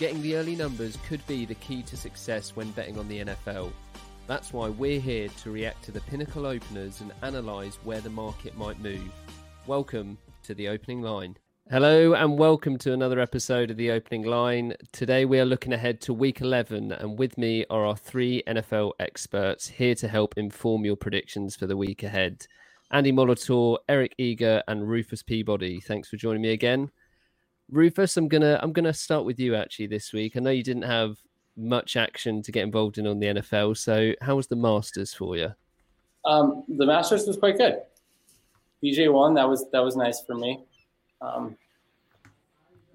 Getting the early numbers could be the key to success when betting on the NFL. That's why we're here to react to the pinnacle openers and analyse where the market might move. Welcome to the opening line. Hello and welcome to another episode of the opening line. Today we are looking ahead to week 11, and with me are our three NFL experts here to help inform your predictions for the week ahead. Andy Molitor, Eric Eager, and Rufus Peabody. Thanks for joining me again. Rufus, I'm gonna I'm gonna start with you actually this week. I know you didn't have much action to get involved in on the NFL, so how was the Masters for you? Um, the Masters was quite good. DJ won. That was that was nice for me. Um,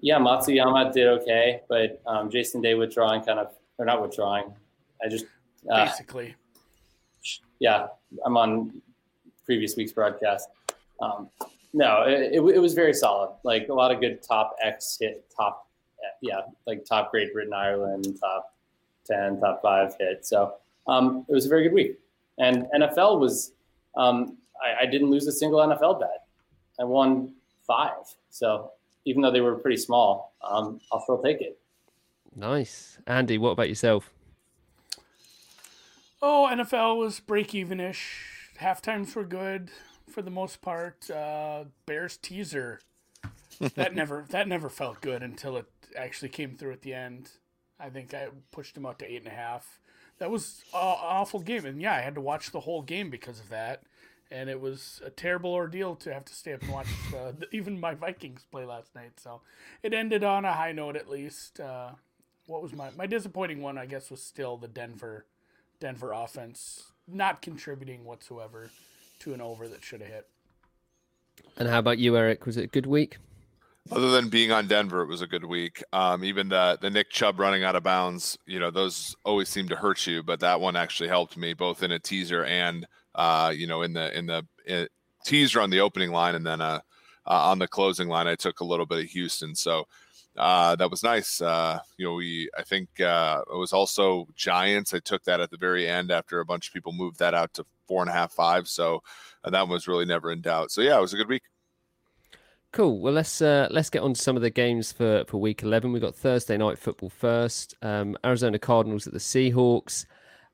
yeah, Matsuyama did okay, but um, Jason Day withdrawing kind of or not withdrawing. I just uh, basically. Yeah, I'm on previous week's broadcast. Um, no, it, it, it, was very solid. Like a lot of good top X hit, top, yeah, like top Great Britain, Ireland, top 10, top five hit. So um, it was a very good week. And NFL was, um, I, I, didn't lose a single NFL bet. I won five. So even though they were pretty small, um, I'll still take it. Nice. Andy, what about yourself? Oh, NFL was break even ish. Half times were good for the most part. Uh, Bears teaser that never that never felt good until it actually came through at the end. I think I pushed him out to eight and a half. That was an awful game, and yeah, I had to watch the whole game because of that. And it was a terrible ordeal to have to stay up and watch uh, even my Vikings play last night. So it ended on a high note, at least. Uh, what was my my disappointing one? I guess was still the Denver Denver offense not contributing whatsoever to an over that should have hit. And how about you, Eric? Was it a good week? Other than being on Denver, it was a good week. Um, even the the Nick Chubb running out of bounds, you know, those always seem to hurt you, but that one actually helped me both in a teaser and uh, you know in the in the in, teaser on the opening line, and then uh, uh, on the closing line, I took a little bit of Houston. So uh, that was nice. Uh, you know, we I think uh, it was also Giants. I took that at the very end after a bunch of people moved that out to four and a half, five. So uh, that was really never in doubt. So yeah, it was a good week. Cool. Well, let's uh, let's get on to some of the games for, for week eleven. We've got Thursday night football first. Um, Arizona Cardinals at the Seahawks.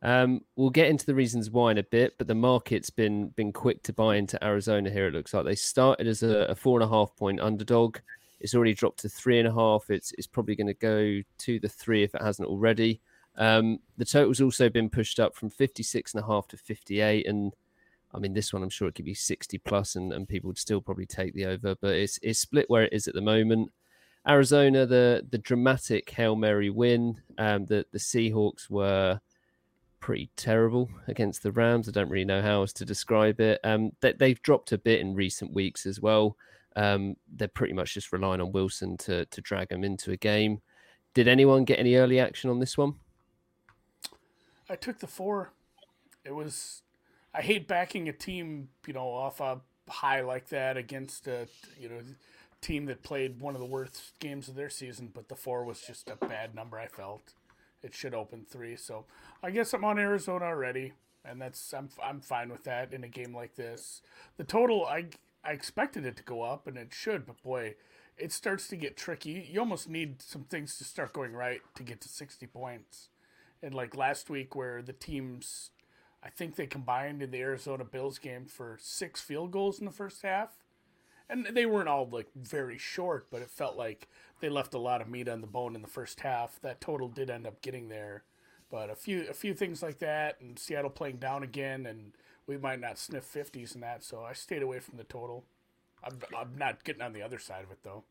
Um, we'll get into the reasons why in a bit, but the market's been been quick to buy into Arizona here. It looks like they started as a, a four and a half point underdog. It's already dropped to three and a half. It's it's probably going to go to the three if it hasn't already. Um, the total's also been pushed up from 56 and a half to 58. And I mean, this one, I'm sure it could be 60 plus and, and people would still probably take the over, but it's, it's split where it is at the moment. Arizona, the, the dramatic Hail Mary win. Um, the, the Seahawks were pretty terrible against the Rams. I don't really know how else to describe it. Um, they, they've dropped a bit in recent weeks as well. Um, they're pretty much just relying on Wilson to, to drag them into a game. Did anyone get any early action on this one? I took the four. It was. I hate backing a team, you know, off a high like that against a, you know, team that played one of the worst games of their season. But the four was just a bad number. I felt it should open three. So I guess I'm on Arizona already, and that's I'm I'm fine with that in a game like this. The total I I expected it to go up, and it should, but boy, it starts to get tricky. You almost need some things to start going right to get to 60 points and like last week where the teams I think they combined in the Arizona Bills game for six field goals in the first half. And they weren't all like very short, but it felt like they left a lot of meat on the bone in the first half. That total did end up getting there. But a few a few things like that and Seattle playing down again and we might not sniff 50s and that, so I stayed away from the total. I'm, I'm not getting on the other side of it though.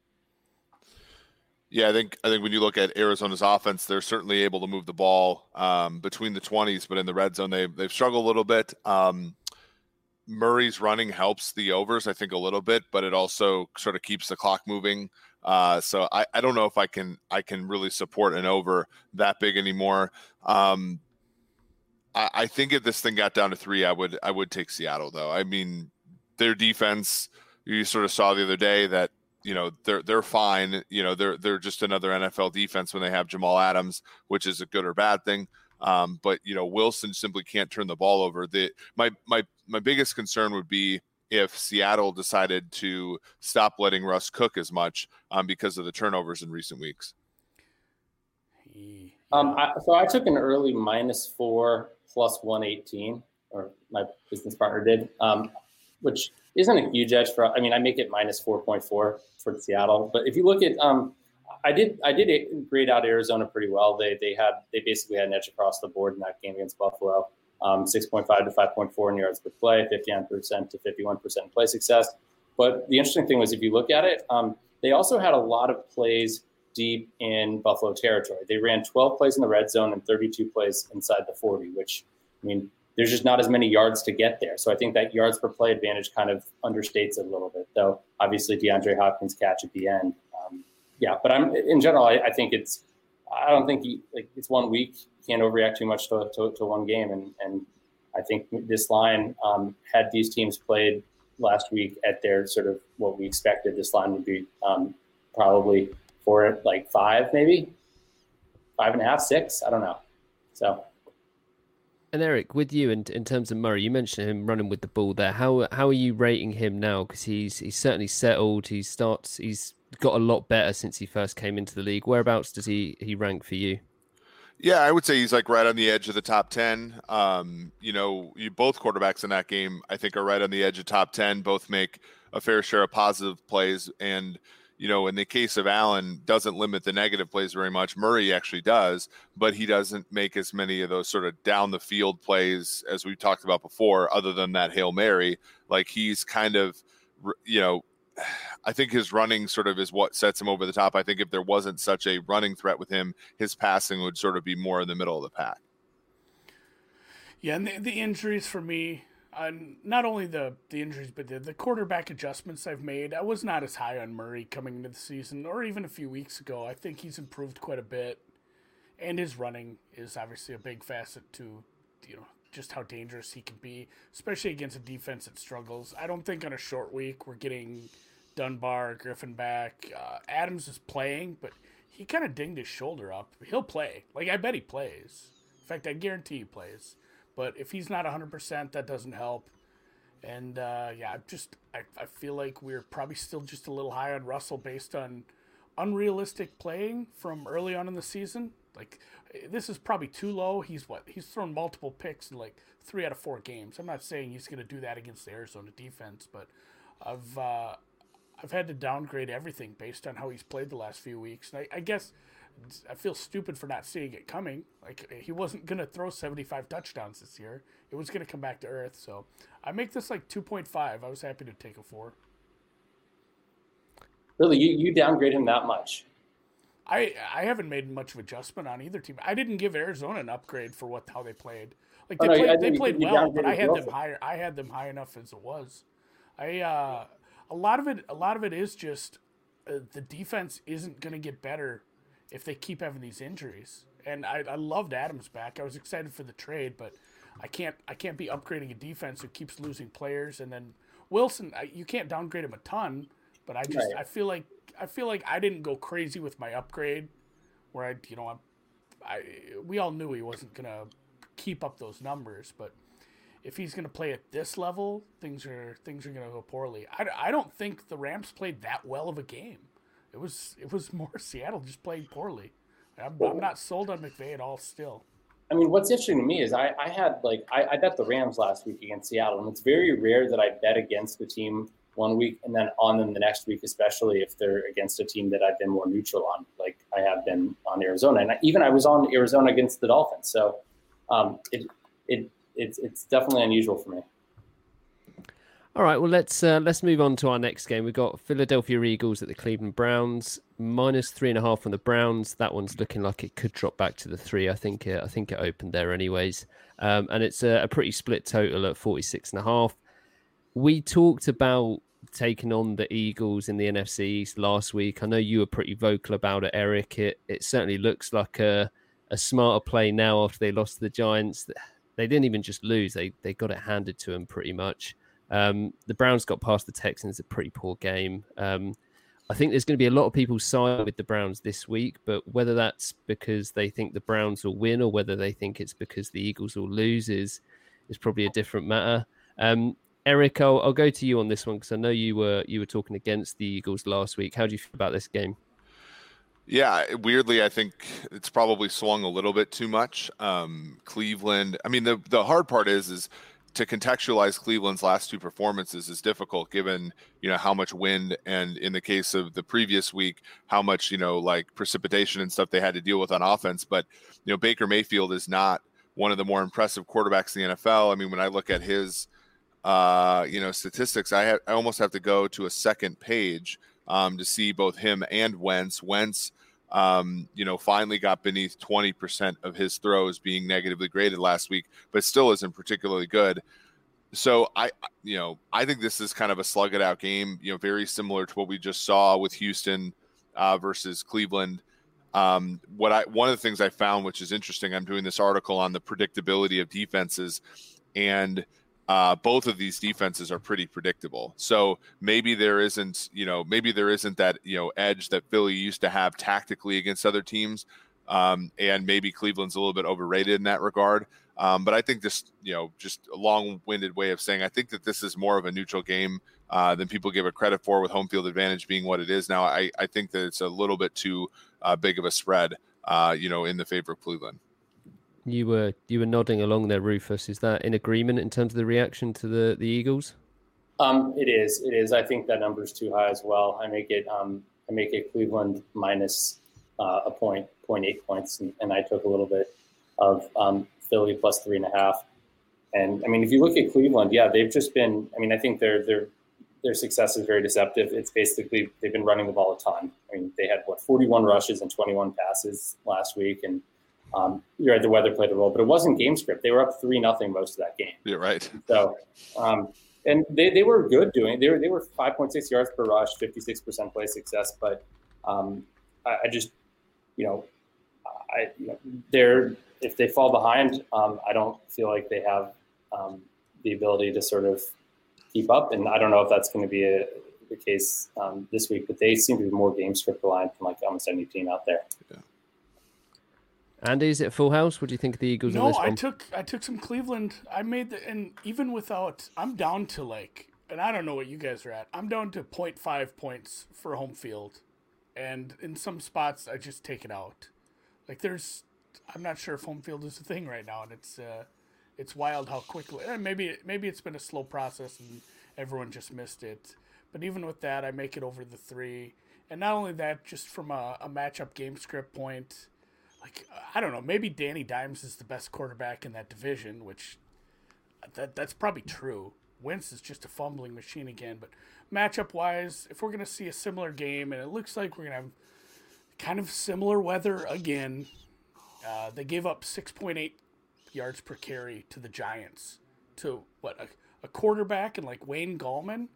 Yeah, I think I think when you look at Arizona's offense, they're certainly able to move the ball um, between the twenties, but in the red zone they they've struggled a little bit. Um, Murray's running helps the overs, I think, a little bit, but it also sort of keeps the clock moving. Uh, so I, I don't know if I can I can really support an over that big anymore. Um, I, I think if this thing got down to three, I would I would take Seattle though. I mean, their defense you sort of saw the other day that you know they're they're fine. You know they're they're just another NFL defense when they have Jamal Adams, which is a good or bad thing. Um, but you know Wilson simply can't turn the ball over. The my my my biggest concern would be if Seattle decided to stop letting Russ cook as much um, because of the turnovers in recent weeks. Um, I, so I took an early minus four plus 118, or my business partner did, um, which isn't a huge edge for. I mean, I make it minus 4.4 for Seattle, but if you look at, um, I did I did grade out Arizona pretty well. They they had they basically had an edge across the board in that game against Buffalo. Um, 6.5 to 5.4 in yards per play, 59% to 51% play success. But the interesting thing was, if you look at it, um, they also had a lot of plays deep in Buffalo territory. They ran 12 plays in the red zone and 32 plays inside the 40, which, I mean, there's just not as many yards to get there. So I think that yards per play advantage kind of understates it a little bit, though obviously DeAndre Hopkins catch at the end. Um, yeah, but I'm in general, I, I, think it's, I don't think he, like it's one week. Can't overreact too much to, to, to one game. And, and I think this line, um, had these teams played last week at their sort of what we expected, this line would be um, probably for like five, maybe five and a half, six. I don't know. So. And Eric, with you in, in terms of Murray, you mentioned him running with the ball there. How how are you rating him now? Because he's he's certainly settled. He starts. He's got a lot better since he first came into the league. Whereabouts does he he rank for you? Yeah, I would say he's like right on the edge of the top ten. Um, you know, you both quarterbacks in that game, I think, are right on the edge of top ten. Both make a fair share of positive plays, and you know, in the case of Allen, doesn't limit the negative plays very much. Murray actually does, but he doesn't make as many of those sort of down the field plays as we talked about before, other than that Hail Mary. Like he's kind of, you know, I think his running sort of is what sets him over the top. I think if there wasn't such a running threat with him, his passing would sort of be more in the middle of the pack. Yeah, and the, the injuries for me not only the the injuries, but the, the quarterback adjustments I've made. I was not as high on Murray coming into the season, or even a few weeks ago. I think he's improved quite a bit, and his running is obviously a big facet to, you know, just how dangerous he can be, especially against a defense that struggles. I don't think on a short week we're getting Dunbar, Griffin back. Uh, Adams is playing, but he kind of dinged his shoulder up. He'll play. Like I bet he plays. In fact, I guarantee he plays. But if he's not 100%, that doesn't help. And uh, yeah, just I, I feel like we're probably still just a little high on Russell based on unrealistic playing from early on in the season. Like this is probably too low. He's what he's thrown multiple picks in like three out of four games. I'm not saying he's going to do that against the Arizona defense, but I've uh, I've had to downgrade everything based on how he's played the last few weeks. And I, I guess I feel stupid for not seeing it coming. Like he wasn't gonna throw 75 touchdowns this year. It was gonna come back to earth. So I make this like 2.5. I was happy to take a four. Really, you, you downgrade him that much? I I haven't made much of adjustment on either team. I didn't give Arizona an upgrade for what how they played. Like they oh, no, played, they played well, but I had them higher. I had them high enough as it was. I uh, a lot of it a lot of it is just uh, the defense isn't going to get better if they keep having these injuries. And I, I loved Adams back. I was excited for the trade, but I can't I can't be upgrading a defense who keeps losing players. And then Wilson, I, you can't downgrade him a ton, but I just right. I feel like I feel like I didn't go crazy with my upgrade, where I you know I, I we all knew he wasn't gonna keep up those numbers, but if he's going to play at this level, things are things are going to go poorly. I, I don't think the Rams played that well of a game. It was it was more Seattle just playing poorly. I'm, I'm not sold on McVay at all. Still. I mean, what's interesting to me is I, I had like I, I bet the Rams last week against Seattle, and it's very rare that I bet against the team one week and then on them the next week, especially if they're against a team that I've been more neutral on, like I have been on Arizona. And I, even I was on Arizona against the Dolphins, so um, it it it's it's definitely unusual for me. All right, well let's uh, let's move on to our next game. We've got Philadelphia Eagles at the Cleveland Browns, minus three and a half on the Browns. That one's looking like it could drop back to the three. I think it, I think it opened there anyways, um, and it's a, a, pretty split total at forty six and a half. We talked about taking on the Eagles in the NFC East last week. I know you were pretty vocal about it, Eric. It it certainly looks like a a smarter play now after they lost to the Giants. They didn't even just lose; they they got it handed to them pretty much. Um, the Browns got past the Texans, a pretty poor game. Um, I think there's going to be a lot of people side with the Browns this week, but whether that's because they think the Browns will win or whether they think it's because the Eagles will lose is is probably a different matter. Um, Eric, I'll, I'll, go to you on this one because I know you were you were talking against the Eagles last week. How do you feel about this game? Yeah, weirdly, I think it's probably swung a little bit too much. Um, Cleveland. I mean, the the hard part is is to contextualize Cleveland's last two performances is difficult given, you know, how much wind and in the case of the previous week, how much, you know, like precipitation and stuff they had to deal with on offense. But, you know, Baker Mayfield is not one of the more impressive quarterbacks in the NFL. I mean, when I look at his uh, you know, statistics, I, ha- I almost have to go to a second page um, to see both him and Wentz. Wentz, um, you know, finally got beneath 20% of his throws being negatively graded last week, but still isn't particularly good. So I, you know, I think this is kind of a slug it out game. You know, very similar to what we just saw with Houston uh, versus Cleveland. Um, what I one of the things I found, which is interesting, I'm doing this article on the predictability of defenses, and uh, both of these defenses are pretty predictable. So maybe there isn't, you know, maybe there isn't that, you know, edge that Philly used to have tactically against other teams. Um, and maybe Cleveland's a little bit overrated in that regard. Um, but I think this, you know, just a long-winded way of saying I think that this is more of a neutral game uh, than people give it credit for, with home field advantage being what it is now. I, I think that it's a little bit too uh, big of a spread, uh, you know, in the favor of Cleveland. You were you were nodding along there, Rufus. Is that in agreement in terms of the reaction to the the Eagles? Um, it is. It is. I think that number is too high as well. I make it. Um, I make it Cleveland minus uh, a point, point eight points, and, and, I took a little bit of um, Philly plus three and a half. And I mean, if you look at Cleveland, yeah, they've just been. I mean, I think their their their success is very deceptive. It's basically they've been running the ball a ton. I mean, they had what 41 rushes and 21 passes last week, and um, you're right, the weather played a role, but it wasn't game script. They were up three nothing most of that game. You're right. So, um, and they, they were good doing. It. They were they were 5.6 yards per rush, 56 percent play success. But um, I, I, just, you know, I you know, they're if they fall behind, um, I don't feel like they have um, the ability to sort of keep up. And I don't know if that's going to be a, the case um, this week. But they seem to be more game script reliant than like almost any team out there. Yeah. Andy, is it full house? What do you think of the Eagles? No, I took I took some Cleveland. I made the and even without, I'm down to like, and I don't know what you guys are at. I'm down to 0.5 points for home field, and in some spots I just take it out. Like there's, I'm not sure if home field is a thing right now, and it's uh, it's wild how quickly. Eh, maybe maybe it's been a slow process and everyone just missed it. But even with that, I make it over the three. And not only that, just from a, a matchup game script point, like I don't know, maybe Danny Dimes is the best quarterback in that division, which that that's probably true. Wentz is just a fumbling machine again, but matchup wise, if we're gonna see a similar game, and it looks like we're gonna have kind of similar weather again, uh, they gave up 6.8 yards per carry to the Giants. To what a, a quarterback and like Wayne Gallman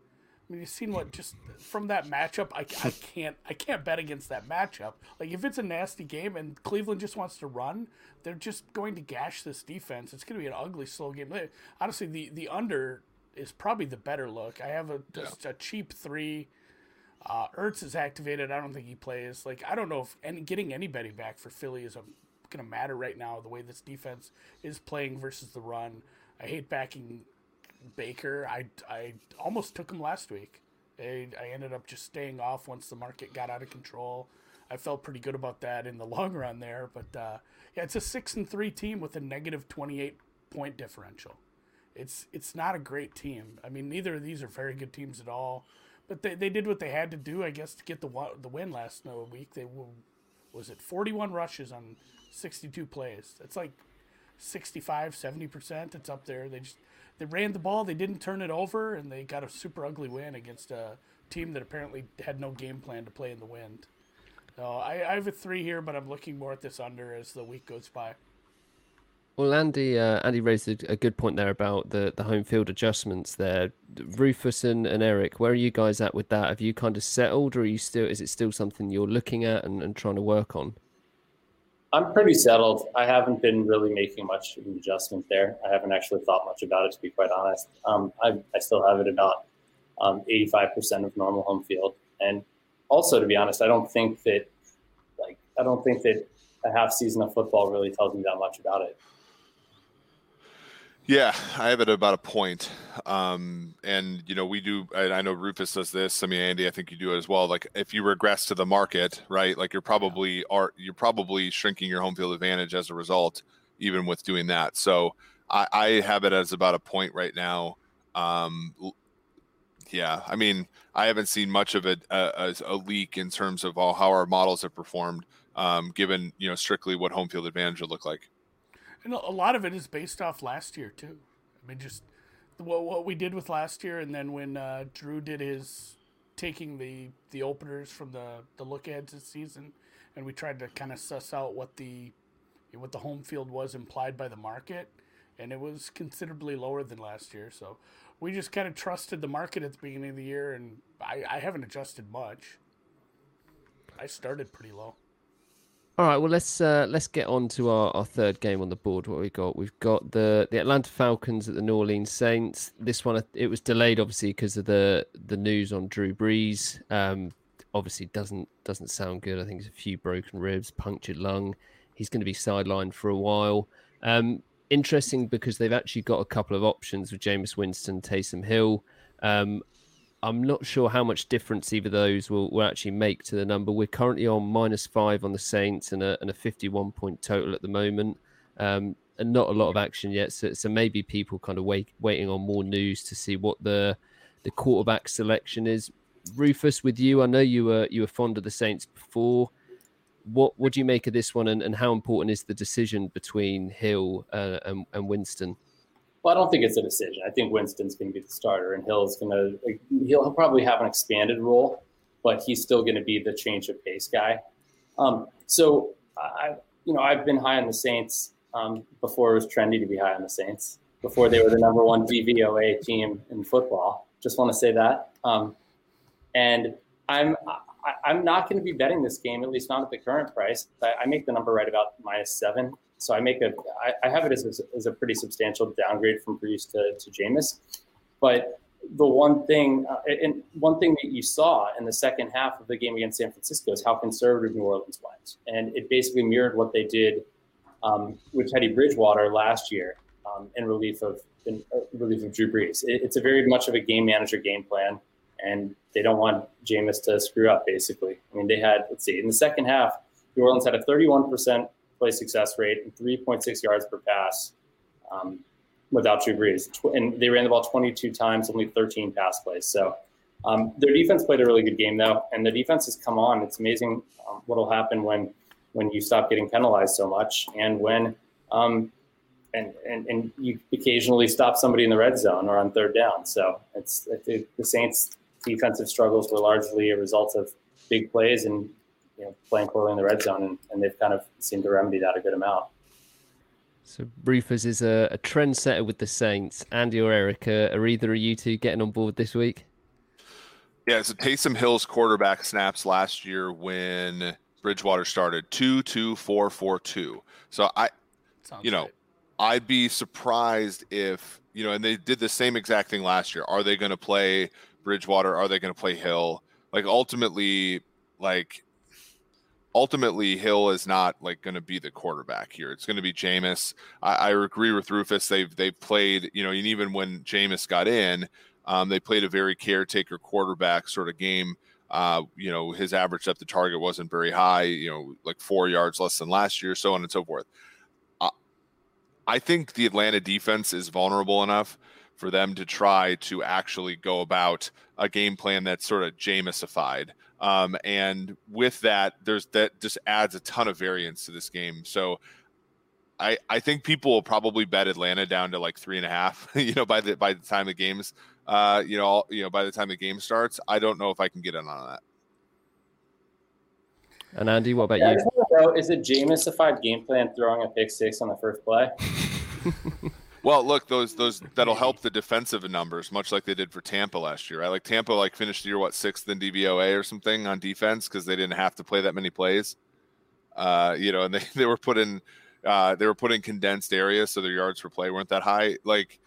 I mean, you've seen what just from that matchup. I, I can't I can't bet against that matchup. Like if it's a nasty game and Cleveland just wants to run, they're just going to gash this defense. It's going to be an ugly, slow game. Honestly, the the under is probably the better look. I have a just yeah. a cheap three. Uh, Ertz is activated. I don't think he plays. Like I don't know if any, getting anybody back for Philly is going to matter right now. The way this defense is playing versus the run. I hate backing Baker, I, I almost took him last week. I, I ended up just staying off once the market got out of control. I felt pretty good about that in the long run there, but uh, yeah, it's a six and three team with a negative twenty eight point differential. It's it's not a great team. I mean, neither of these are very good teams at all. But they, they did what they had to do, I guess, to get the the win last week. They were, was it forty one rushes on sixty two plays. That's like 65 70 percent. It's up there. They just they ran the ball, they didn't turn it over, and they got a super ugly win against a team that apparently had no game plan to play in the wind. So I, I have a three here, but I'm looking more at this under as the week goes by. Well, Andy, uh, Andy raised a, good point there about the, the home field adjustments there. Rufus and, and Eric, where are you guys at with that? Have you kind of settled, or are you still? Is it still something you're looking at and, and trying to work on? I'm pretty settled. I haven't been really making much of an adjustment there. I haven't actually thought much about it, to be quite honest. Um, I, I, still have it about um, 85% of normal home field. And also, to be honest, I don't think that, like, I don't think that a half season of football really tells me that much about it. Yeah, I have it about a point. Um, and you know, we do. I, I know Rufus does this. I mean, Andy, I think you do it as well. Like, if you regress to the market, right? Like, you're probably are you're probably shrinking your home field advantage as a result, even with doing that. So, I, I have it as about a point right now. Um, yeah, I mean, I haven't seen much of it uh, as a leak in terms of all, how our models have performed, um, given you know strictly what home field advantage would look like. And a lot of it is based off last year too. I mean, just what what we did with last year, and then when uh, Drew did his taking the the openers from the the look aheads this season, and we tried to kind of suss out what the what the home field was implied by the market, and it was considerably lower than last year. So we just kind of trusted the market at the beginning of the year, and I, I haven't adjusted much. I started pretty low. All right, well let's uh, let's get on to our, our third game on the board. What we got? We've got the the Atlanta Falcons at the New Orleans Saints. This one it was delayed obviously because of the the news on Drew Brees. Um, obviously doesn't doesn't sound good. I think it's a few broken ribs, punctured lung. He's going to be sidelined for a while. Um, interesting because they've actually got a couple of options with Jameis Winston, Taysom Hill. Um, I'm not sure how much difference either of those will, will actually make to the number. We're currently on minus five on the Saints and a, and a 51 point total at the moment. Um, and not a lot of action yet. So, so maybe people kind of wait, waiting on more news to see what the the quarterback selection is. Rufus, with you, I know you were you were fond of the Saints before. What do you make of this one, and, and how important is the decision between Hill uh, and, and Winston? Well, I don't think it's a decision. I think Winston's going to be the starter, and Hill's going to he'll probably have an expanded role, but he's still going to be the change of pace guy. Um, so I, you know, I've been high on the Saints um, before it was trendy to be high on the Saints. Before they were the number one DVOA team in football. Just want to say that. Um, and I'm I, am not going to be betting this game, at least not at the current price. I, I make the number right about minus seven. So I make a, I, I have it as a, as a pretty substantial downgrade from Brees to, to Jameis. But the one thing, uh, and one thing that you saw in the second half of the game against San Francisco is how conservative New Orleans went, and it basically mirrored what they did um, with Teddy Bridgewater last year um, in relief of in uh, relief of Drew Brees. It, it's a very much of a game manager game plan, and they don't want Jameis to screw up. Basically, I mean, they had let's see in the second half, New Orleans had a 31 percent play success rate and 3.6 yards per pass um, without Drew Brees. And they ran the ball 22 times, only 13 pass plays. So um, their defense played a really good game, though, and the defense has come on. It's amazing um, what will happen when when you stop getting penalized so much, and when um, and, and and you occasionally stop somebody in the red zone or on third down. So it's it, the Saints' defensive struggles were largely a result of big plays and you know, playing poorly in the red zone, and, and they've kind of seemed to remedy that a good amount. So Rufus is a, a trendsetter with the Saints. Andy or Erica, are either of you two getting on board this week? Yeah, so Taysom Hill's quarterback snaps last year when Bridgewater started two two four four two. So I, Sounds you know, right. I'd be surprised if you know, and they did the same exact thing last year. Are they going to play Bridgewater? Are they going to play Hill? Like ultimately, like ultimately Hill is not like going to be the quarterback here. It's going to be Jameis. I, I, agree with Rufus. They've they've played, you know, and even when Jameis got in, um, they played a very caretaker quarterback sort of game. Uh, you know, his average depth to target wasn't very high. You know, like four yards less than last year, so on and so forth. Uh, I think the Atlanta defense is vulnerable enough for them to try to actually go about a game plan that's sort of Jameisified. Um, and with that, there's that just adds a ton of variance to this game. So I I think people will probably bet Atlanta down to like three and a half. You know, by the by the time the games, uh, you know, all, you know, by the time the game starts, I don't know if I can get in on that. And Andy, what about yeah, you? Know, is it Jameisified game plan throwing a pick six on the first play? Well, look, those those that'll help the defensive numbers, much like they did for Tampa last year. Right? Like Tampa, like finished the year what sixth in DVOA or something on defense because they didn't have to play that many plays. Uh, you know, and they, they were put in uh, they were put in condensed areas, so their yards per play weren't that high. Like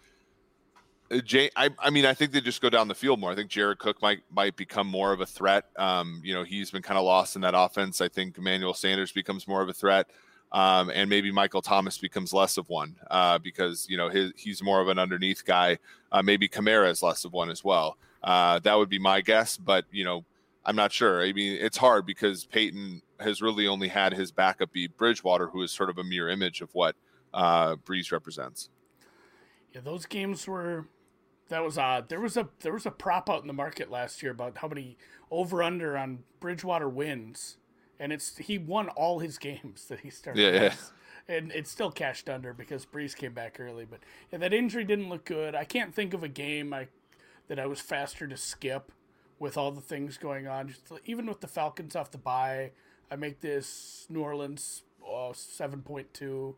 uh, Jay, I, I mean, I think they just go down the field more. I think Jared Cook might might become more of a threat. Um, you know, he's been kind of lost in that offense. I think Emmanuel Sanders becomes more of a threat. Um, and maybe Michael Thomas becomes less of one uh, because you know his, he's more of an underneath guy. Uh, maybe Kamara is less of one as well. Uh, that would be my guess, but you know I'm not sure. I mean, it's hard because Payton has really only had his backup be Bridgewater, who is sort of a mirror image of what uh, Brees represents. Yeah, those games were that was odd. There was a there was a prop out in the market last year about how many over under on Bridgewater wins and it's he won all his games that he started. Yeah, yeah. And it's still cashed under because Brees came back early, but yeah, that injury didn't look good. I can't think of a game I that I was faster to skip with all the things going on. Just, even with the Falcons off the bye, I make this New Orleans seven point two.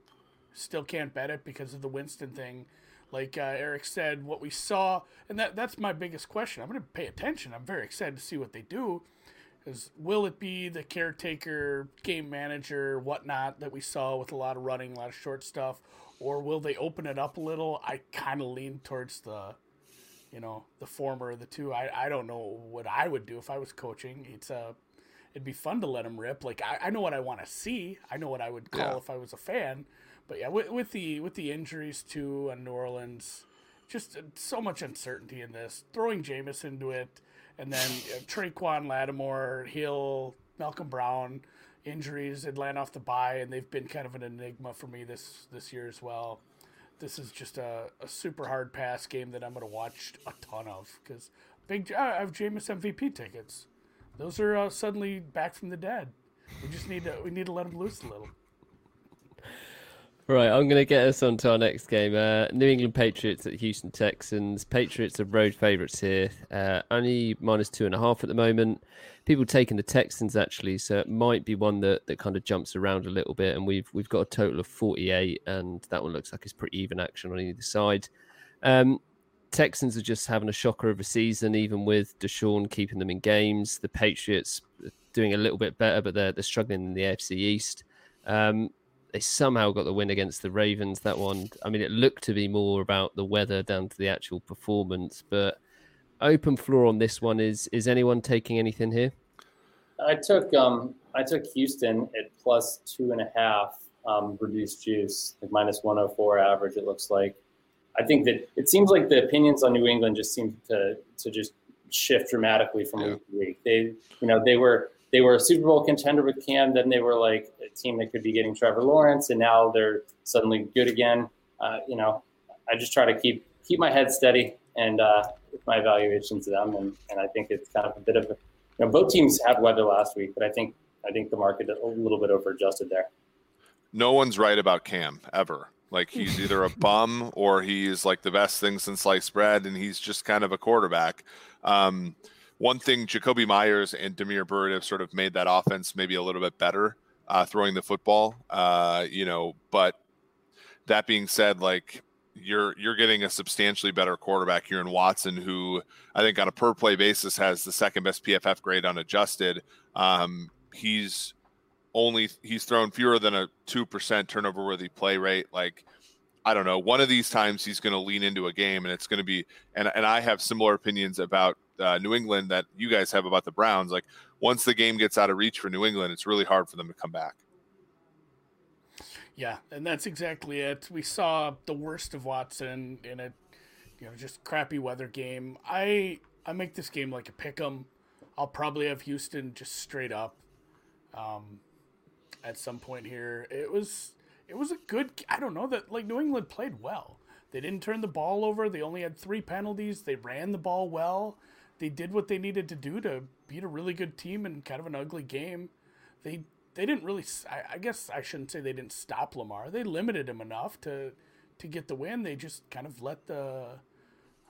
Still can't bet it because of the Winston thing. Like uh, Eric said, what we saw, and that that's my biggest question. I'm going to pay attention. I'm very excited to see what they do is will it be the caretaker, game manager, whatnot that we saw with a lot of running, a lot of short stuff, or will they open it up a little? I kind of lean towards the, you know, the former of the two. I, I don't know what I would do if I was coaching. It's a, uh, it'd be fun to let him rip. Like I, I know what I want to see. I know what I would call yeah. if I was a fan. But yeah, with, with the with the injuries to New Orleans, just uh, so much uncertainty in this. Throwing Jameis into it and then uh, Tre'Quan Lattimore, Hill, Malcolm Brown, injuries, Atlanta off the bye, and they've been kind of an enigma for me this this year as well. This is just a, a super hard pass game that I'm going to watch a ton of because big. I have Jameis MVP tickets. Those are uh, suddenly back from the dead. We just need to we need to let them loose a little. Right, I'm going to get us on to our next game. Uh, New England Patriots at Houston Texans. Patriots are road favourites here, uh, only minus two and a half at the moment. People taking the Texans actually, so it might be one that, that kind of jumps around a little bit. And we've we've got a total of 48, and that one looks like it's pretty even action on either side. Um, Texans are just having a shocker of a season, even with Deshaun keeping them in games. The Patriots doing a little bit better, but they're they're struggling in the AFC East. Um, they somehow got the win against the Ravens. That one, I mean, it looked to be more about the weather down to the actual performance. But open floor on this one is is anyone taking anything here? I took um I took Houston at plus two and a half um, reduced juice, like minus one hundred oh four average. It looks like. I think that it seems like the opinions on New England just seem to to just shift dramatically from week to week. They, you know, they were they were a Super Bowl contender with Cam. Then they were like a team that could be getting Trevor Lawrence, and now they're suddenly good again. Uh, you know, I just try to keep keep my head steady and uh, my evaluations of them, and, and I think it's kind of a bit of a, you know both teams had weather last week, but I think I think the market a little bit over adjusted there. No one's right about Cam ever. Like he's either a bum or he's like the best thing since sliced bread, and he's just kind of a quarterback. Um, one thing Jakobi Meyers and Damiere Byrd have sort of made that offense maybe a little bit better uh, throwing the football. Uh, you know, but that being said, like you're you're getting a substantially better quarterback here in Watson, who I think on a per play basis has the second best PFF grade unadjusted. Um, he's only he's thrown fewer than a two percent turnover worthy play rate. Like I don't know, one of these times he's going to lean into a game, and it's going to be. And and I have similar opinions about uh, New England that you guys have about the Browns. Like once the game gets out of reach for New England, it's really hard for them to come back. Yeah, and that's exactly it. We saw the worst of Watson in a you know just crappy weather game. I I make this game like a pick 'em. I'll probably have Houston just straight up. Um, at some point here, it was it was a good. I don't know that like New England played well. They didn't turn the ball over. They only had three penalties. They ran the ball well they did what they needed to do to beat a really good team in kind of an ugly game. They they didn't really. I, I guess I shouldn't say they didn't stop Lamar. They limited him enough to to get the win. They just kind of let the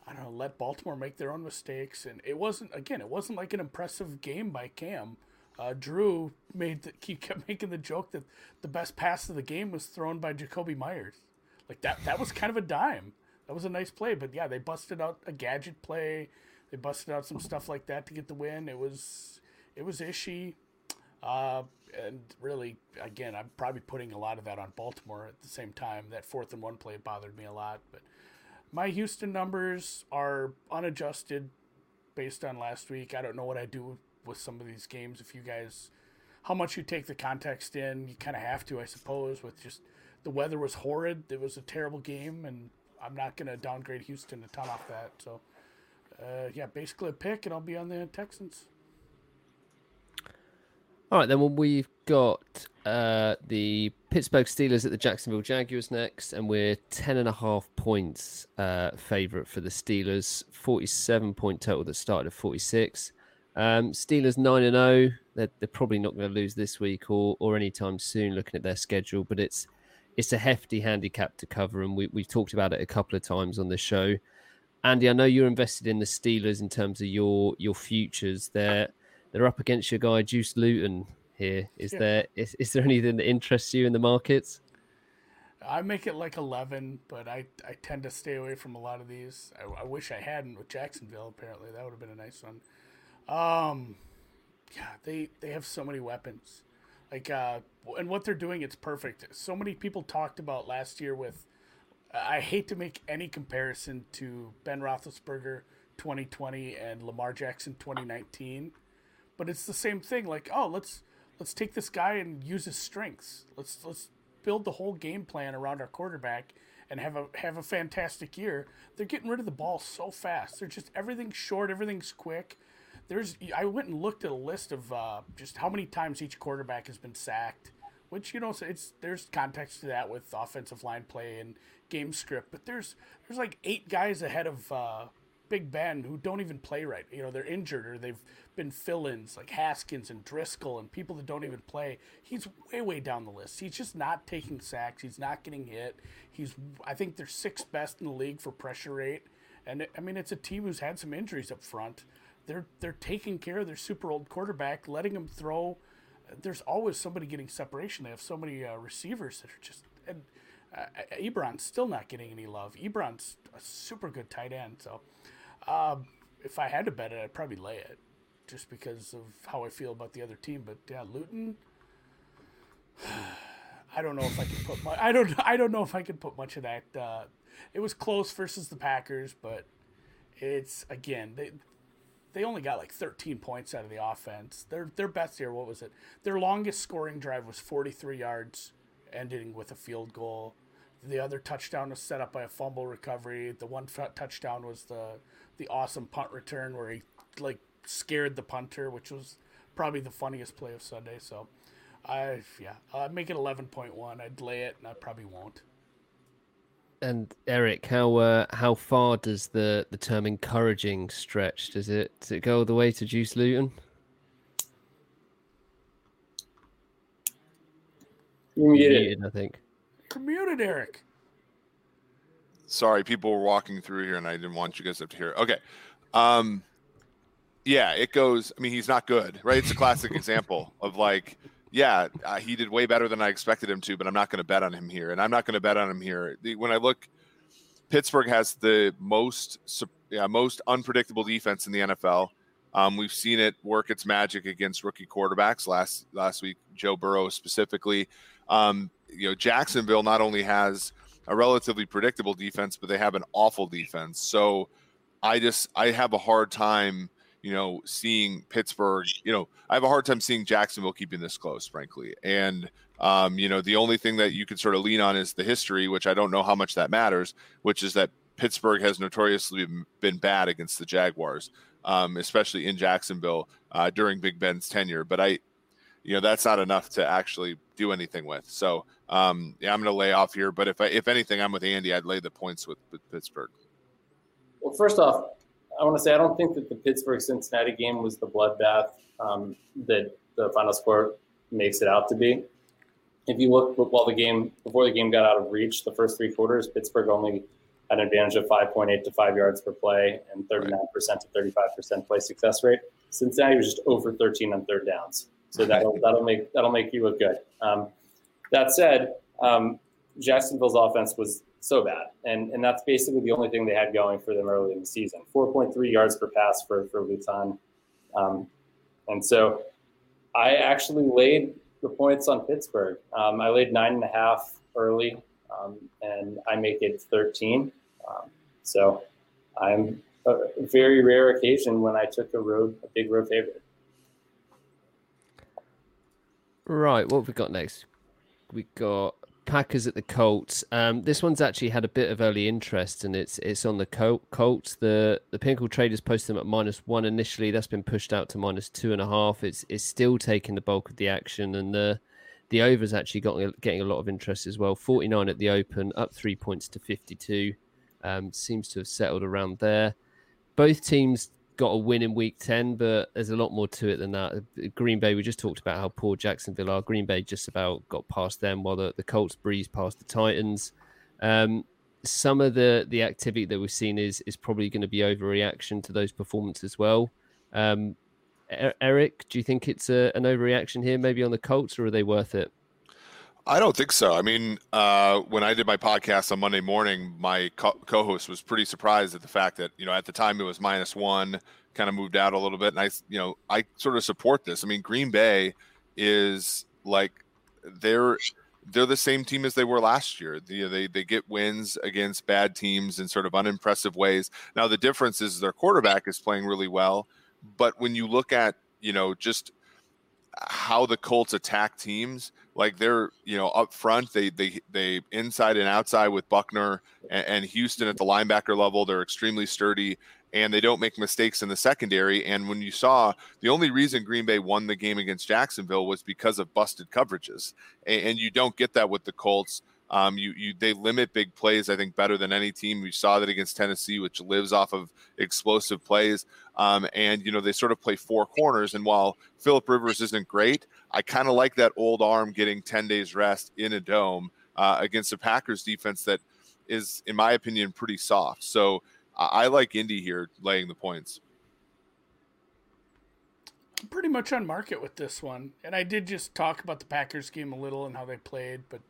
I don't know let Baltimore make their own mistakes, and it wasn't again. It wasn't like an impressive game by Cam. Uh, Drew made the, he kept making the joke that the best pass of the game was thrown by Jakobi Meyers. Like that that was kind of a dime. That was a nice play, but yeah, they busted out a gadget play. They busted out some stuff like that to get the win. It was it was ishy. Uh, and really, again, I'm probably putting a lot of that on Baltimore at the same time. That fourth and one play bothered me a lot. But my Houston numbers are unadjusted based on last week. I don't know what I do with some of these games. If you guys, how much you take the context in. You kind of have to, I suppose, with just the weather was horrid. It was a terrible game, and I'm not going to downgrade Houston a ton off that. So, uh, yeah, basically a pick, and I'll be on the Texans. All right, then well, we've got uh, the Pittsburgh Steelers at the Jacksonville Jaguars next, and we're 10 and a half points uh, favorite for the Steelers, 47 point total that started at 46. Um, Steelers 9 and 0. They're, they're probably not going to lose this week or, or anytime soon looking at their schedule, but it's it's a hefty handicap to cover, and we, we've talked about it a couple of times on the show. Andy, I know you're invested in the Steelers in terms of your your futures. They're they're up against your guy Juice Luton here. Is yeah. there is, is there anything that interests you in the markets? I make it like eleven, but I, I tend to stay away from a lot of these. I, I wish I hadn't with Jacksonville. Apparently, that would have been a nice one. Um, yeah, they they have so many weapons. Like uh, and what they're doing, it's perfect. So many people talked about last year with. I hate to make any comparison to Ben Roethlisberger 2020 and Lamar Jackson 2019 but it's the same thing. Like, oh, let's let's take this guy and use his strengths. Let's let's build the whole game plan around our quarterback and have a have a fantastic year. They're getting rid of the ball so fast. They're just everything's short, everything's quick. There's I went and looked at a list of uh, just how many times each quarterback has been sacked, which you know it's there's context to that with offensive line play and game script, but there's there's like eight guys ahead of uh, Big Ben who don't even play right. You know, they're injured or they've been fill-ins like Haskins and Driskel and people that don't even play. He's way way down the list. He's just not taking sacks. He's not getting hit. He's I think they're sixth best in the league for pressure rate. And I mean, it's a team who's had some injuries up front. They're they're taking care of their super old quarterback, letting him throw. There's always somebody getting separation. They have so many uh, receivers that are just and uh, Ebron's still not getting any love. Ebron's a super good tight end, so um, if I had to bet it, I'd probably lay it, just because of how I feel about the other team. But yeah, Luton. I don't know if I can put much. I don't. I don't know if I can put much of that. Uh, it was close versus the Packers, but it's again they they only got like 13 points out of the offense. Their their best here, what was it? Their longest scoring drive was 43 yards, ending with a field goal. The other touchdown was set up by a fumble recovery. The one f- touchdown was the the awesome punt return where he like scared the punter, which was probably the funniest play of Sunday. So, I yeah, I'd make it eleven point one. I'd lay it, and I probably won't. And Eric, how uh, how far does the, the term encouraging stretch? Does it does it go all the way to Juice Luton? Muted, I think. Commuted, Eric. Sorry, people were walking through here, and I didn't want you guys to hear. Okay, um, yeah, it goes. I mean, he's not good, right? It's a classic example of like, yeah, uh, he did way better than I expected him to, but I'm not going to bet on him here, and I'm not going to bet on him here. When I look, Pittsburgh has the most, yeah, most unpredictable defense in the NFL. Um, we've seen it work its magic against rookie quarterbacks last last week, Joe Burrow specifically. Um, you know, Jacksonville not only has a relatively predictable defense, but they have an awful defense. So I just I have a hard time, you know, seeing Pittsburgh. You know, I have a hard time seeing Jacksonville keeping this close, frankly. And um, you know, the only thing that you can sort of lean on is the history, which I don't know how much that matters. Which is that Pittsburgh has notoriously been bad against the Jaguars, um, especially in Jacksonville uh, during Big Ben's tenure. But I, you know, that's not enough to actually do anything with. So um, yeah, I'm going to lay off here. But if I, if anything, I'm with Andy. I'd lay the points with, with Pittsburgh. Well, first off, I want to say I don't think that the Pittsburgh Cincinnati game was the bloodbath um, that the final score makes it out to be. If you look while the game before the game got out of reach, the first three quarters, Pittsburgh only had an advantage of 5.8 to 5 yards per play and 39% to 35% play success rate. Cincinnati was just over 13 on third downs. So that'll that'll make that'll make you look good. Um, that said, um, Jacksonville's offense was so bad, and and that's basically the only thing they had going for them early in the season. 4.3 yards per pass for for Luton, um, and so I actually laid the points on Pittsburgh. Um, I laid nine and a half early, um, and I make it 13. Um, so I'm a very rare occasion when I took a road a big road favorite. Right, what have we got next? We got Packers at the Colts. Um, this one's actually had a bit of early interest, and it's it's on the Col- Colts. The the Pinnacle traders posted them at minus one initially. That's been pushed out to minus two and a half. It's it's still taking the bulk of the action, and the the overs actually got getting a lot of interest as well. Forty nine at the open, up three points to fifty two. Um, seems to have settled around there. Both teams got a win in week 10, but there's a lot more to it than that. Green Bay, we just talked about how poor Jacksonville are. Green Bay just about got past them while the, the Colts breeze past the Titans. Um, some of the, the activity that we've seen is is probably going to be overreaction to those performances as well. Um, Eric, do you think it's a, an overreaction here, maybe on the Colts, or are they worth it? I don't think so. I mean, uh, when I did my podcast on Monday morning, my co- host was pretty surprised at the fact that you know at the time it was minus one, kind of moved out a little bit, and I you know I sort of support this. I mean, Green Bay is like they're they're the same team as they were last year. They, they they get wins against bad teams in sort of unimpressive ways. Now the difference is their quarterback is playing really well, but when you look at you know just how the Colts attack teams. Like they're you know up front, they they they inside and outside with Buckner and, and, Houston at the linebacker level. They're extremely sturdy and they don't make mistakes in the secondary. And when you saw the only reason Green Bay won the game against Jacksonville was because of busted coverages, and, and you don't get that with the Colts. Um, you, you they limit big plays, I think, better than any team. We saw that against Tennessee, which lives off of explosive plays. Um, and you know they sort of play four corners. And while Philip Rivers isn't great, I kind of like that old arm getting ten days rest in a dome uh, against a Packers defense that is, in my opinion, pretty soft. So I, I like Indy here laying the points. I'm pretty much on market with this one, and I did just talk about the Packers game a little and how they played, but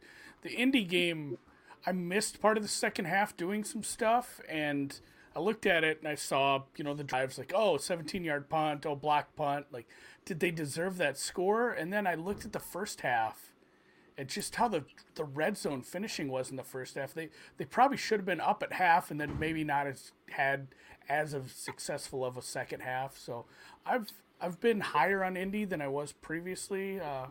the Indy game, I missed part of the second half doing some stuff, and I looked at it and I saw, you know, the drives like, oh, 17 yard punt, oh, block punt. Like, did they deserve that score? And then I looked at the first half and just how the the red zone finishing was in the first half. They they probably should have been up at half and then maybe not as had as of successful of a second half. So I've I've been higher on Indy than I was previously. Uh,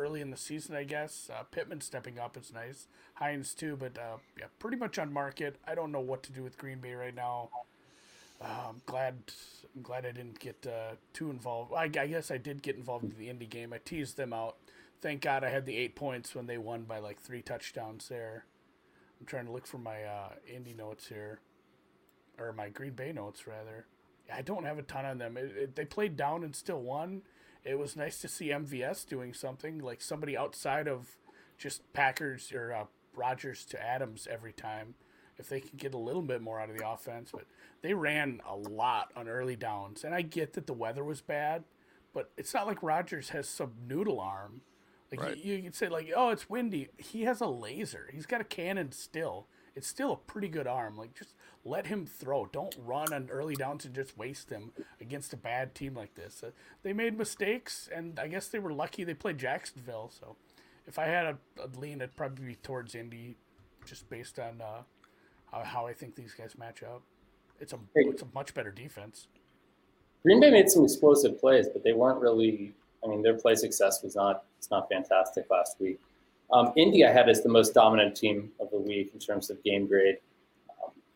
early in the season, I guess. Uh, Pittman stepping up is nice. Hines too, but uh, yeah, pretty much on market. I don't know what to do with Green Bay right now. Uh, I'm glad. I'm glad I didn't get uh, too involved. I, I, guess I did get involved in the Indy game. I teased them out. Thank God I had the eight points when they won by like three touchdowns there. I'm trying to look for my uh, Indy notes here, or my Green Bay notes rather. I don't have a ton on them. It, it, they played down and still won it was nice to see MVS doing something like somebody outside of just Packers or uh, Rodgers to Adams every time. If they can get a little bit more out of the offense, but they ran a lot on early downs, and I get that the weather was bad, but it's not like Rodgers has some noodle arm. Like right. you, you could say, like, oh, it's windy. He has a laser. He's got a cannon still. It's still a pretty good arm. Like just let him throw. Don't run on early downs and just waste them against a bad team like this. Uh, they made mistakes, and I guess they were lucky they played Jacksonville. So if I had a, a lean, it'd probably be towards Indy, just based on uh, how, how I think these guys match up. It's a it's a much better defense. Green Bay made some explosive plays, but they weren't really. I mean, their play success was not it's not fantastic last week. Um, Indy I had as the most dominant team of the week in terms of game grade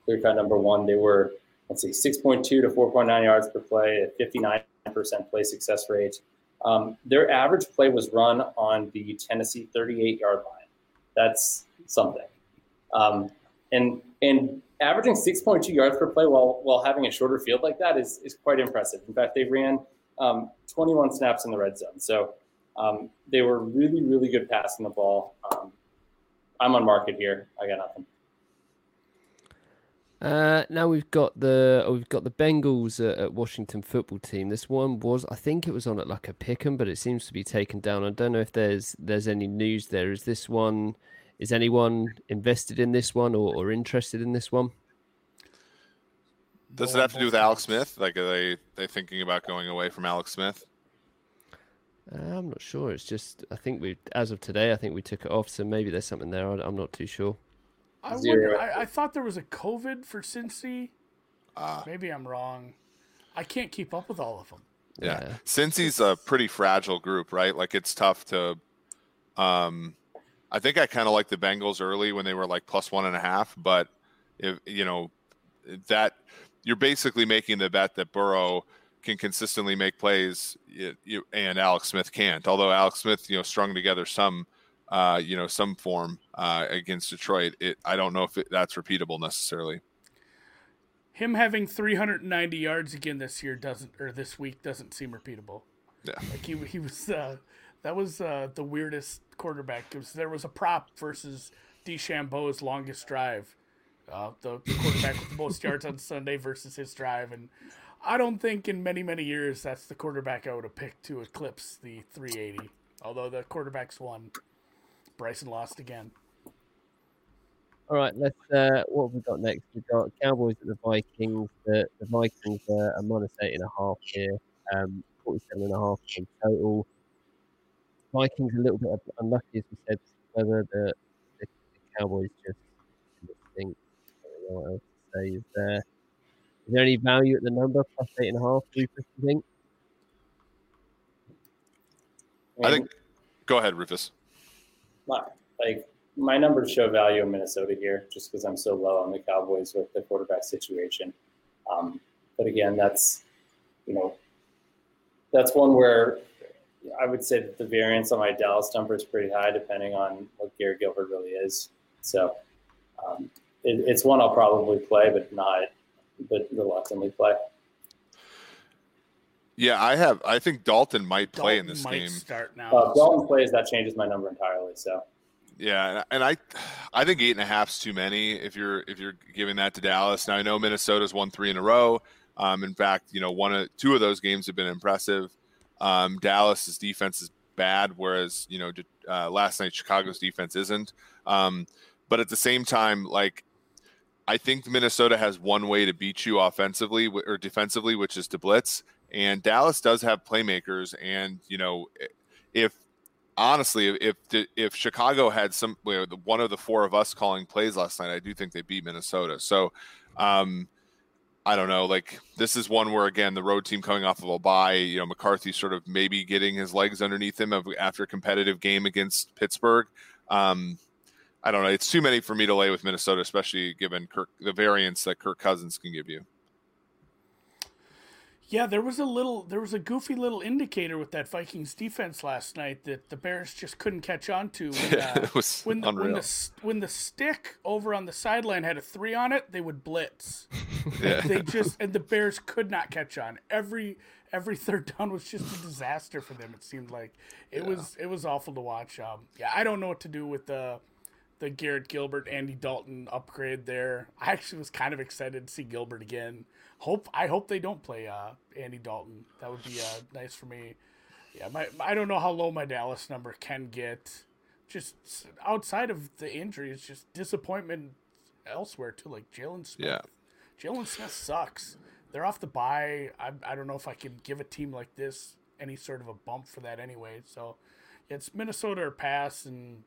clear cut number one. They were, let's see, 6.2 to 4.9 yards per play at 59% play success rate. Um, their average play was run on the Tennessee 38 yard line. That's something. Um, and and averaging 6.2 yards per play while while having a shorter field like that is is quite impressive. In fact, they ran um, 21 snaps in the red zone, so um, they were really really good passing the ball. Um, I'm on market here. I got nothing. Uh, now we've got the oh, we've got the Bengals at, at, Washington football team. This one was I think it was on at like a pick'em, but it seems to be taken down. I don't know if there's there's any news there. Is this one? Is anyone invested in this one or, or interested in this one? Does it have to do with Alex Smith? Like, are they they thinking about going away from Alex Smith? Uh, I'm not sure. It's just I think we, as of today, I think we took it off. So maybe there's something there. I'm not too sure. I wonder. I, I, thought there was a COVID for Cincy. Uh, Maybe I'm wrong. I can't keep up with all of them. Yeah. yeah. Cincy's a pretty fragile group, right? Like it's tough to um I think I kind of like the Bengals early when they were like plus one and a half, but if you know that you're basically making the bet that Burrow can consistently make plays you, you, and Alex Smith can't. Although Alex Smith, you know, strung together some uh, you know, some form uh, against Detroit. It, I don't know if it, that's repeatable necessarily. Him having 390 yards again this year doesn't, or this week doesn't seem repeatable. Yeah, like he he was. Uh, that was uh, the weirdest quarterback. Was, there was a prop versus DeChambeau's longest drive. Uh, the, the quarterback with the most yards on Sunday versus his drive, and I don't think in many many years that's the quarterback I would have picked to eclipse the 380. Although the quarterbacks won. Bryson lost again. All right, let's. Uh, what have we got next? We've got Cowboys at the Vikings. The, the Vikings are, are minus eight and a half here, um, 47 and a half in total. Vikings a little bit unlucky, as we said, whether the, the, the Cowboys just think. I don't know what else to say. Is there, is there any value at the number plus eight and a half? Do you think? I think. Go ahead, Rufus my, like my numbers show value in Minnesota here, just because I'm so low on the Cowboys with the quarterback situation. Um, but again, that's you know that's one where I would say that the variance on my Dallas number is pretty high, depending on what Garrett Gilbert really is. So um, it, it's one I'll probably play, but not, but reluctantly play. Yeah, I have. I think Dalton might play Dalton in this might game. Start now. Uh, Dalton plays, that changes my number entirely. So. Yeah, and I, I think eight and a half's too many if you're if you're giving that to Dallas. Now I know Minnesota's won three in a row. Um, in fact, you know one of two of those games have been impressive. Um, Dallas's defense is bad, whereas you know uh, last night Chicago's defense isn't. Um, but at the same time, like I think Minnesota has one way to beat you offensively or defensively, which is to blitz. And Dallas does have playmakers, and you know, if honestly, if if Chicago had some one of the four of us calling plays last night, I do think they beat Minnesota. So, um, I don't know. Like this is one where again the road team coming off of a bye, you know, McCarthy sort of maybe getting his legs underneath him after a competitive game against Pittsburgh. Um, I don't know. It's too many for me to lay with Minnesota, especially given Kirk, the variance that Kirk Cousins can give you. Yeah, there was a little, there was a goofy little indicator with that Vikings defense last night that the Bears just couldn't catch on to. When, uh, it was when the, unreal. when the when the stick over on the sideline had a three on it, they would blitz. Yeah. They just and the Bears could not catch on. Every every third down was just a disaster for them. It seemed like it Yeah. was it was awful to watch. Um, yeah, I don't know what to do with the the Garrett Gilbert Andy Dalton upgrade there. I actually was kind of excited to see Gilbert again. Hope I hope they don't play uh, Andy Dalton. That would be uh, nice for me. Yeah, my I don't know how low my Dallas number can get. Just outside of the injuries, just disappointment elsewhere too. Like Jaylon Smith. Yeah. Jaylon Smith sucks. They're off the bye. I, I don't know if I can give a team like this any sort of a bump for that anyway. So it's Minnesota or pass, and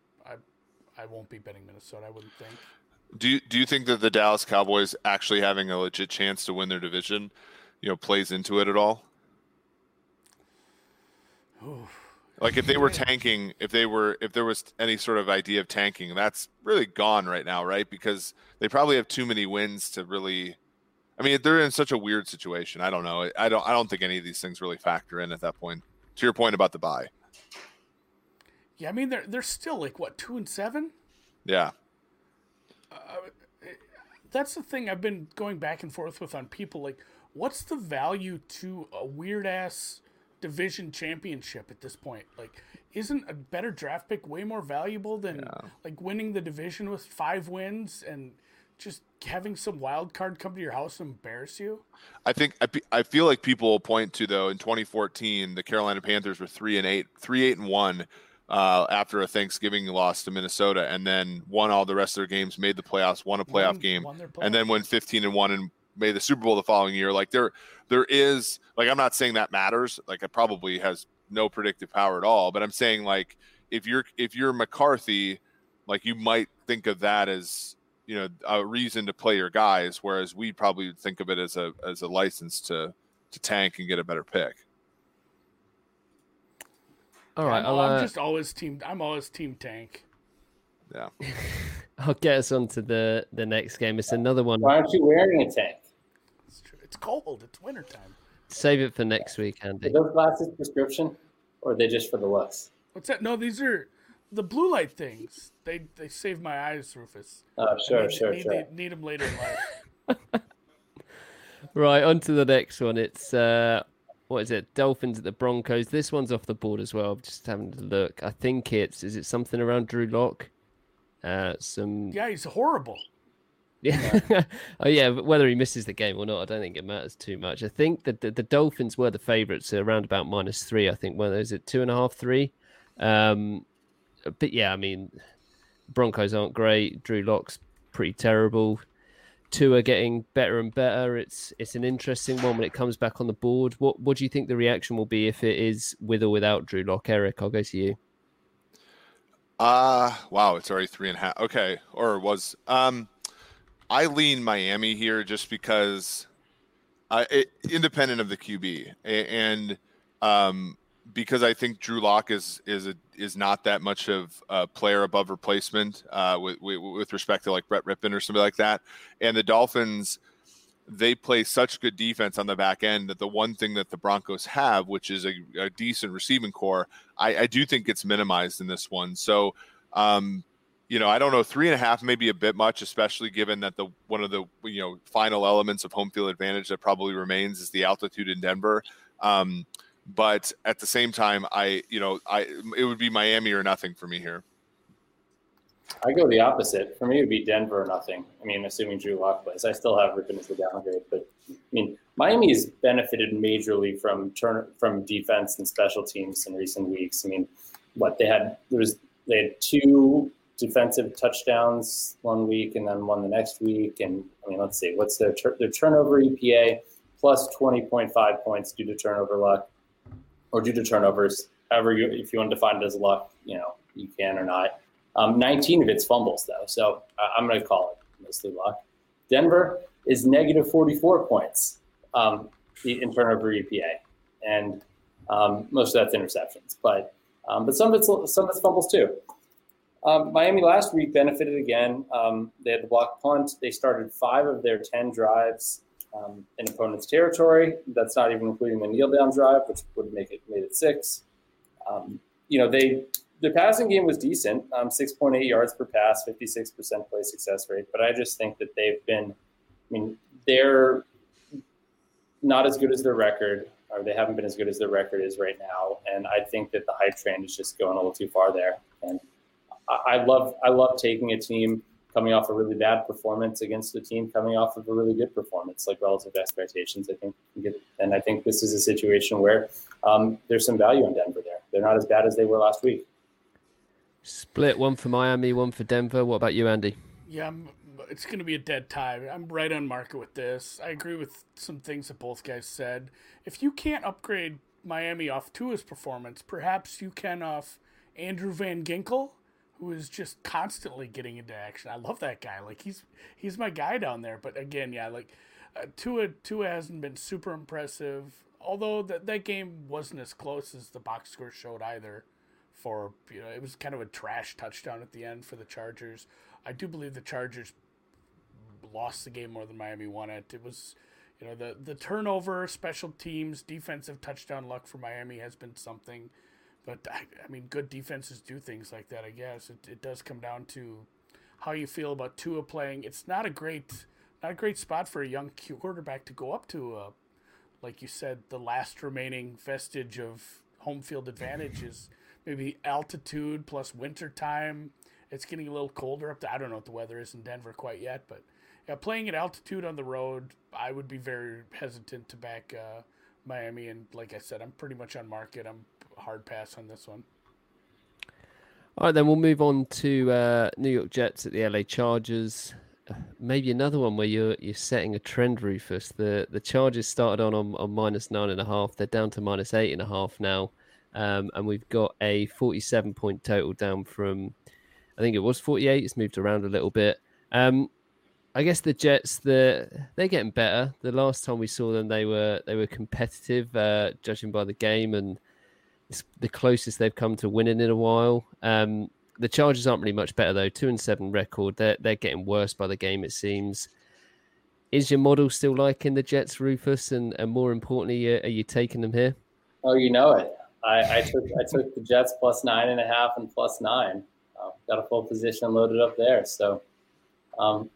I won't be betting Minnesota. I wouldn't think. Do you, do you think that the Dallas Cowboys actually having a legit chance to win their division, you know, plays into it at all? Ooh. Like if they were tanking, if they were, if there was any sort of idea of tanking, that's really gone right now, right? Because they probably have too many wins to really. I mean, they're in such a weird situation. I don't know. I don't. I don't think any of these things really factor in at that point. To your point about the bye, Yeah, I mean they're they're still like what two and seven. yeah, uh, That's the thing I've been going back and forth with on people. Like, what's the value to a weird ass division championship at this point? Like, isn't a better draft pick way more valuable than Yeah. like winning the division with five wins and just having some wild card come to your house and embarrass you? I think I, I feel like people will point to though in 2014 the Carolina Panthers were three and eight, three eight and one uh, after a Thanksgiving loss to Minnesota, and then won all the rest of their games, made the playoffs, won a playoff Won- game, won and then went 15 and one and made the Super Bowl the following year. Like there, there is like I'm not saying that matters. Like it probably has no predictive power at all. But I'm saying like if you're if you're McCarthy, like you might think of that as you know a reason to play your guys, whereas we probably would think of it as a as a license to to tank and get a better pick. All right, I'm, I'll, I'm uh, just always team. I'm always team tank. Yeah. I'll get us on to the the next game. It's another one. Why aren't you wearing a tank? It's true. It's cold. It's wintertime. Save it for next week, Andy. Are those glasses prescription, or are they just for the looks? What's that? No, these are the blue light things. They they save my eyes, Rufus. Oh, sure, need, sure, need, sure. Need, need them later in life. Right, on to the next one. It's uh what is it? Dolphins at the Broncos. This one's off the board as well. I'm just having to look. I think it's is it something around Drew Lock? Uh some yeah, he's horrible. Yeah. oh yeah, but whether he misses the game or not, I don't think it matters too much. I think that the, the Dolphins were the favourites around about minus three. I think when is it two and a half, three? Um, but yeah, I mean, Broncos aren't great. Drew Lock's pretty terrible. Two are getting better and better. It's it's an interesting one when it comes back on the board. What what do you think the reaction will be if it is with or without Drew Lock? Eric, I'll go to you. Uh wow, it's already three and a half. Okay, or was. Um, I lean Miami here just because, I it, independent of the QB, and um, because I think Drew Lock is is a, is not that much of a player above replacement uh, with, with respect to like Brett Rypien or something like that, and the Dolphins. They play such good defense on the back end that the one thing that the Broncos have, which is a, a decent receiving corps, I, I do think gets minimized in this one. So, um, you know, I don't know, three and a half maybe a bit much, especially given that the one of the you know final elements of home field advantage that probably remains is the altitude in Denver. Um, but at the same time, I you know, I it would be Miami or nothing for me here. I go the opposite. For me, it would be Denver or nothing. I mean, assuming Drew Lock plays, I still have Rypien as the downgrade. But I mean, Miami has benefited majorly from turn from defense and special teams in recent weeks. I mean, what they had there was they had two defensive touchdowns one week and then one the next week. And I mean, let's see, what's their tur- their turnover EPA plus twenty point five points due to turnover luck or due to turnovers. However, you, if you want to define it as luck, you know, you can or not. Um, 19 of its fumbles, though. So uh, I'm going to call it mostly luck. Denver is negative 44 points um, in turnover EPA, and um, most of that's interceptions. But um, but some of it's some of it's fumbles too. Um, Miami last week benefited again. Um, they had the block punt. They started five of their 10 drives um, in opponent's territory. That's not even including the kneel down drive, which would make it made it six. Um, you know, they the passing game was decent, um, 6.8 yards per pass, 56% play success rate. But I just think that they've been, I mean, they're not as good as their record, or they haven't been as good as their record is right now. And I think that the hype train is just going a little too far there. And I, I love, I love taking a team coming off a really bad performance against a team coming off of a really good performance, like relative expectations. I think, and I think this is a situation where um, there's some value in Denver there. They're not as bad as they were last week. Split one for Miami, one for Denver. What about you, Andy? Yeah, I'm, it's going to be a dead tie. I'm right on market with this. I agree with some things that both guys said. If you can't upgrade Miami off Tua's performance, perhaps you can off Andrew Van Ginkel, who is just constantly getting into action. I love that guy. Like he's he's my guy down there. But again, yeah, like uh, Tua Tua hasn't been super impressive. Although that that game wasn't as close as the box score showed either. For you know, it was kind of a trash touchdown at the end for the Chargers. I do believe the Chargers lost the game more than Miami won it. It was, you know, the the turnover, special teams, defensive touchdown luck for Miami has been something. But I, I mean, good defenses do things like that. I guess it, it does come down to how you feel about Tua playing. It's not a great not a great spot for a young quarterback to go up to. Uh, like you said, the last remaining vestige of home field advantage is maybe altitude plus winter time. It's getting a little colder up there. I don't know what the weather is in Denver quite yet, but yeah, playing at altitude on the road, I would be very hesitant to back uh, Miami. And like I said, I'm pretty much on market. I'm hard pass on this one. All right, then we'll move on to uh, New York Jets at the LA Chargers. Maybe another one where you're you're setting a trend, Rufus. The the Chargers started on, on on minus nine and a half. They're down to minus eight and a half now, um, and we've got a forty-seven point total down from, I think it was forty-eight. It's moved around a little bit. Um, I guess the Jets, the they're getting better. The last time we saw them, they were they were competitive, uh, judging by the game, and It's the closest they've come to winning in a while. Um, the Chargers aren't really much better though. Two and seven record. They're they're getting worse by the game. It seems. Is your model still liking the Jets, Rufus? And and more importantly, are you taking them here? Oh, you know it. I, I took I took the Jets plus nine and a half and plus nine. Uh, got a full position loaded up there. So um,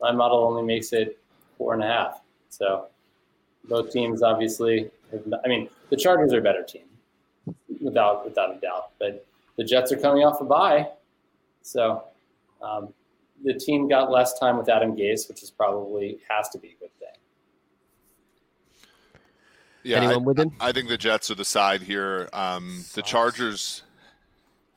my model only makes it four and a half. So both teams obviously. Have, I mean, the Chargers are a better team, without without a doubt. But the Jets are coming off a bye, so um, the team got less time with Adam Gase, which is probably has to be a good thing. Yeah, Anyone I, with him? I think the Jets are the side here. Um, the Chargers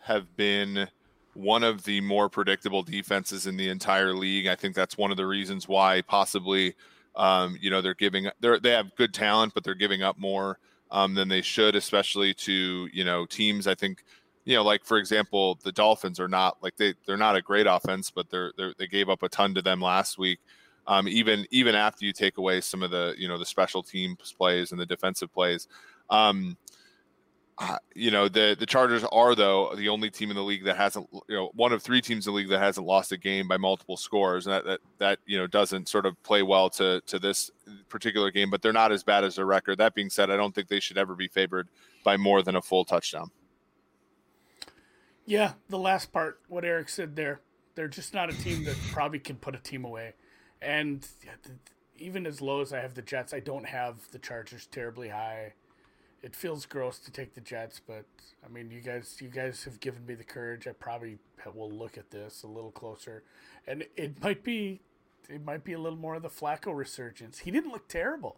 have been one of the more predictable defenses in the entire league. I think that's one of the reasons why possibly, um, you know, they're giving they they have good talent, but they're giving up more um, than they should, especially to you know teams. I think you know, like for example, the Dolphins are not like they they're not a great offense, but they're, they're they gave up a ton to them last week um, even even after you take away some of the you know the special teams plays and the defensive plays. Um, you know the the Chargers are though the only team in the league that hasn't you know one of three teams in the league that hasn't lost a game by multiple scores and that that, that you know doesn't sort of play well to to this particular game but they're not as bad as their record. That being said I don't think they should ever be favored by more than a full touchdown. Yeah the last part what Eric said there they're just not a team that probably can put a team away. And even as low as I have the Jets, I don't have the Chargers terribly high. It feels gross to take the Jets, but I mean, you guys, you guys have given me the courage. I probably will look at this a little closer, and it might be, it might be a little more of the Flacco resurgence. He didn't look terrible.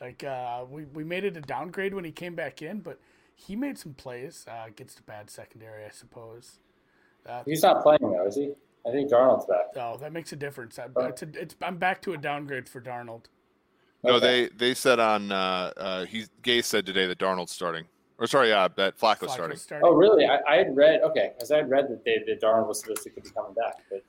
Like uh, we we made it a downgrade when he came back in, but he made some plays uh, against a bad secondary, I suppose. Uh, He's not playing though, is he? I think Darnold's back. Oh, that makes a difference. I, it's, a, it's I'm back to a downgrade for Darnold. No, okay. they they said on uh, uh, he Gase said today that Darnold's starting. Or sorry, uh, that Flacco's, Flacco's starting. starting. Oh, really? I, I, had read okay, because I had read that they, that Darnold was supposed to be coming back, but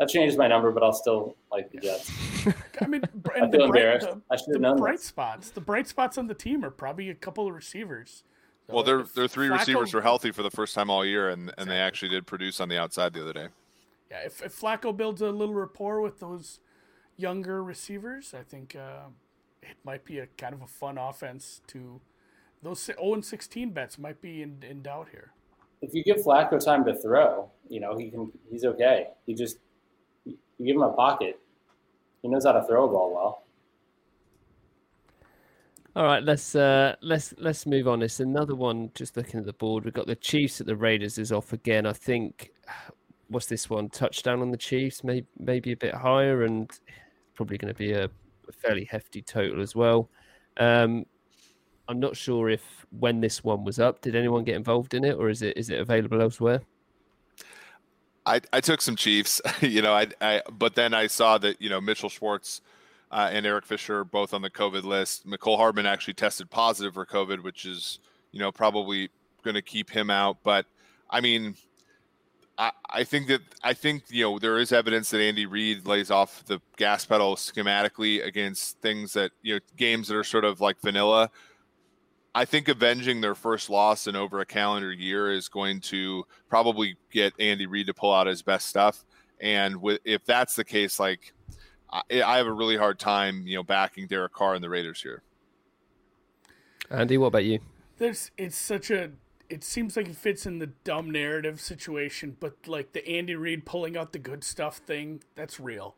that changes my number. But I'll still like the Jets. I mean, I feel embarrassed. The, I should have known. Bright this. spots. The bright spots on the team are probably a couple of receivers. So well, their their three Flacco, receivers were healthy for the first time all year, and, and they actually did produce on the outside the other day yeah, if, if Flacco builds a little rapport with those younger receivers, I think uh, it might be a kind of a fun offense to those 0 and 16 bets might be in, in doubt here. If you give Flacco time to throw, you know he can. He's okay. He just you give him a pocket. He knows how to throw a ball well. All right, let's uh, let's let's move on. It's another one. Just looking at the board, we've got the Chiefs at the Raiders is off again. I think what's this one? Touchdown on the Chiefs, maybe maybe a bit higher, and probably going to be a, a, fairly hefty total as well. Um, I'm not sure if when this one was up, did anyone get involved in it, or is it is it available elsewhere? I, I took some Chiefs, you know, I, I but then I saw that you know Mitchell Schwartz uh, and Eric Fisher both on the COVID list. Mecole Hardman actually tested positive for COVID, which is you know probably going to keep him out. But I mean, I, think that I think you know there is evidence that Andy Reid lays off the gas pedal schematically against things that you know games that are sort of like vanilla. I think avenging their first loss in over a calendar year is going to probably get Andy Reid to pull out his best stuff. And with, if that's the case, like I, I have a really hard time, you know, backing Derek Carr and the Raiders here. Andy, what about you? There's it's such a it seems like it fits in the dumb narrative situation, but like the Andy Reid pulling out the good stuff thing, that's real.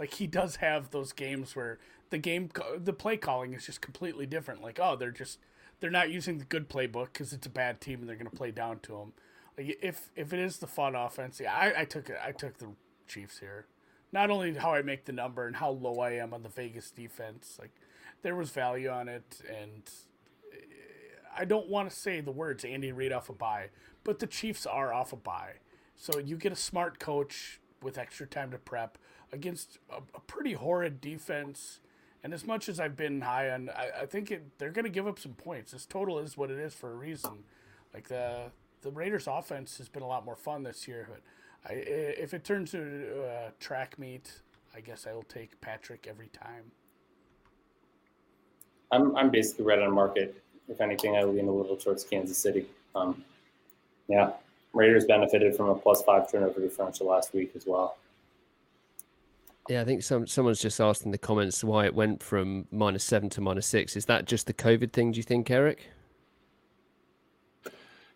Like he does have those games where the game, the play calling is just completely different. Like, oh, they're just they're not using the good playbook because it's a bad team and they're going to play down to them. Like if if it is the fun offense, yeah, I, I took it. I took the Chiefs here. Not only how I make the number and how low I am on the Vegas defense, like there was value on it, and I don't want to say the words Andy Reid off a bye, but the Chiefs are off a bye. So you get a smart coach with extra time to prep against a, a pretty horrid defense. And as much as I've been high on, I, I think it, they're going to give up some points. This total is what it is for a reason. Like the the Raiders' offense has been a lot more fun this year. But I, if it turns to a track meet, I guess I will take Patrick every time. I'm I'm basically right on market if anything, I lean a little towards Kansas City. Um, yeah, Raiders benefited from a plus five turnover differential last week as well. Yeah, I think some someone's just asked in the comments why it went from minus seven to minus six. Is that just the COVID thing? Do you think, Eric?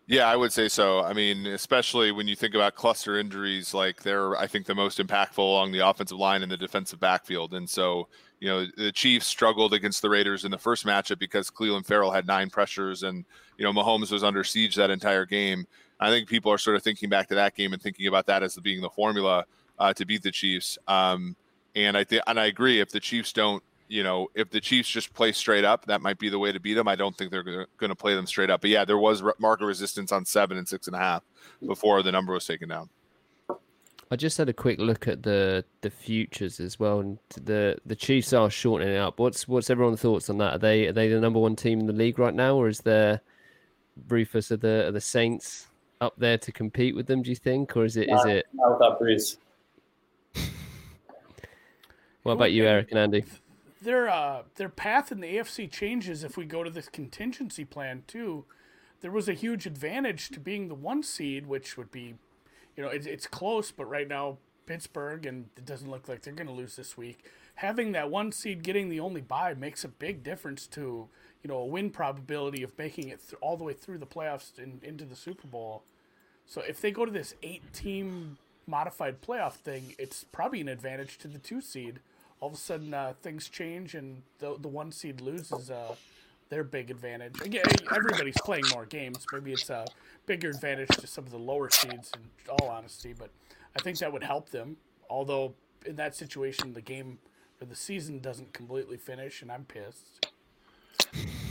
Yeah, I would say so. I mean, especially when you think about cluster injuries, like they're, I think, the most impactful along the offensive line and the defensive backfield. And so, you know, the Chiefs struggled against the Raiders in the first matchup because Clelin Ferrell had nine pressures and, you know, Mahomes was under siege that entire game. I think people are sort of thinking back to that game and thinking about that as being the formula uh, to beat the Chiefs. Um, and I think, and I agree, if the Chiefs don't you know, if the Chiefs just play straight up, that might be the way to beat them. I don't think they're going to play them straight up. But yeah, there was market resistance on seven and six and a half before the number was taken down. I just had a quick look at the the futures as well, and the the Chiefs are shortening it up. What's what's everyone's thoughts on that? Are they are they the number one team in the league right now, or is there Rufus of the are the Saints up there to compete with them? Do you think, or is it not, is it not without Brees? what about you, Eric and Andy? Their uh, their path in the AFC changes if we go to this contingency plan too. There was a huge advantage to being the one seed, which would be, you know, it, it's close, but right now Pittsburgh and it doesn't look like they're going to lose this week. Having that one seed getting the only bye makes a big difference to you know a win probability of making it th- all the way through the playoffs and into the Super Bowl. So if they go to this eight team modified playoff thing, it's probably an advantage to the two seed all of a sudden uh, things change and the the one seed loses uh, their big advantage. Again, everybody's playing more games. Maybe it's a bigger advantage to some of the lower seeds. In all honesty, but I think that would help them. Although in that situation, the game or the season doesn't completely finish, and I'm pissed.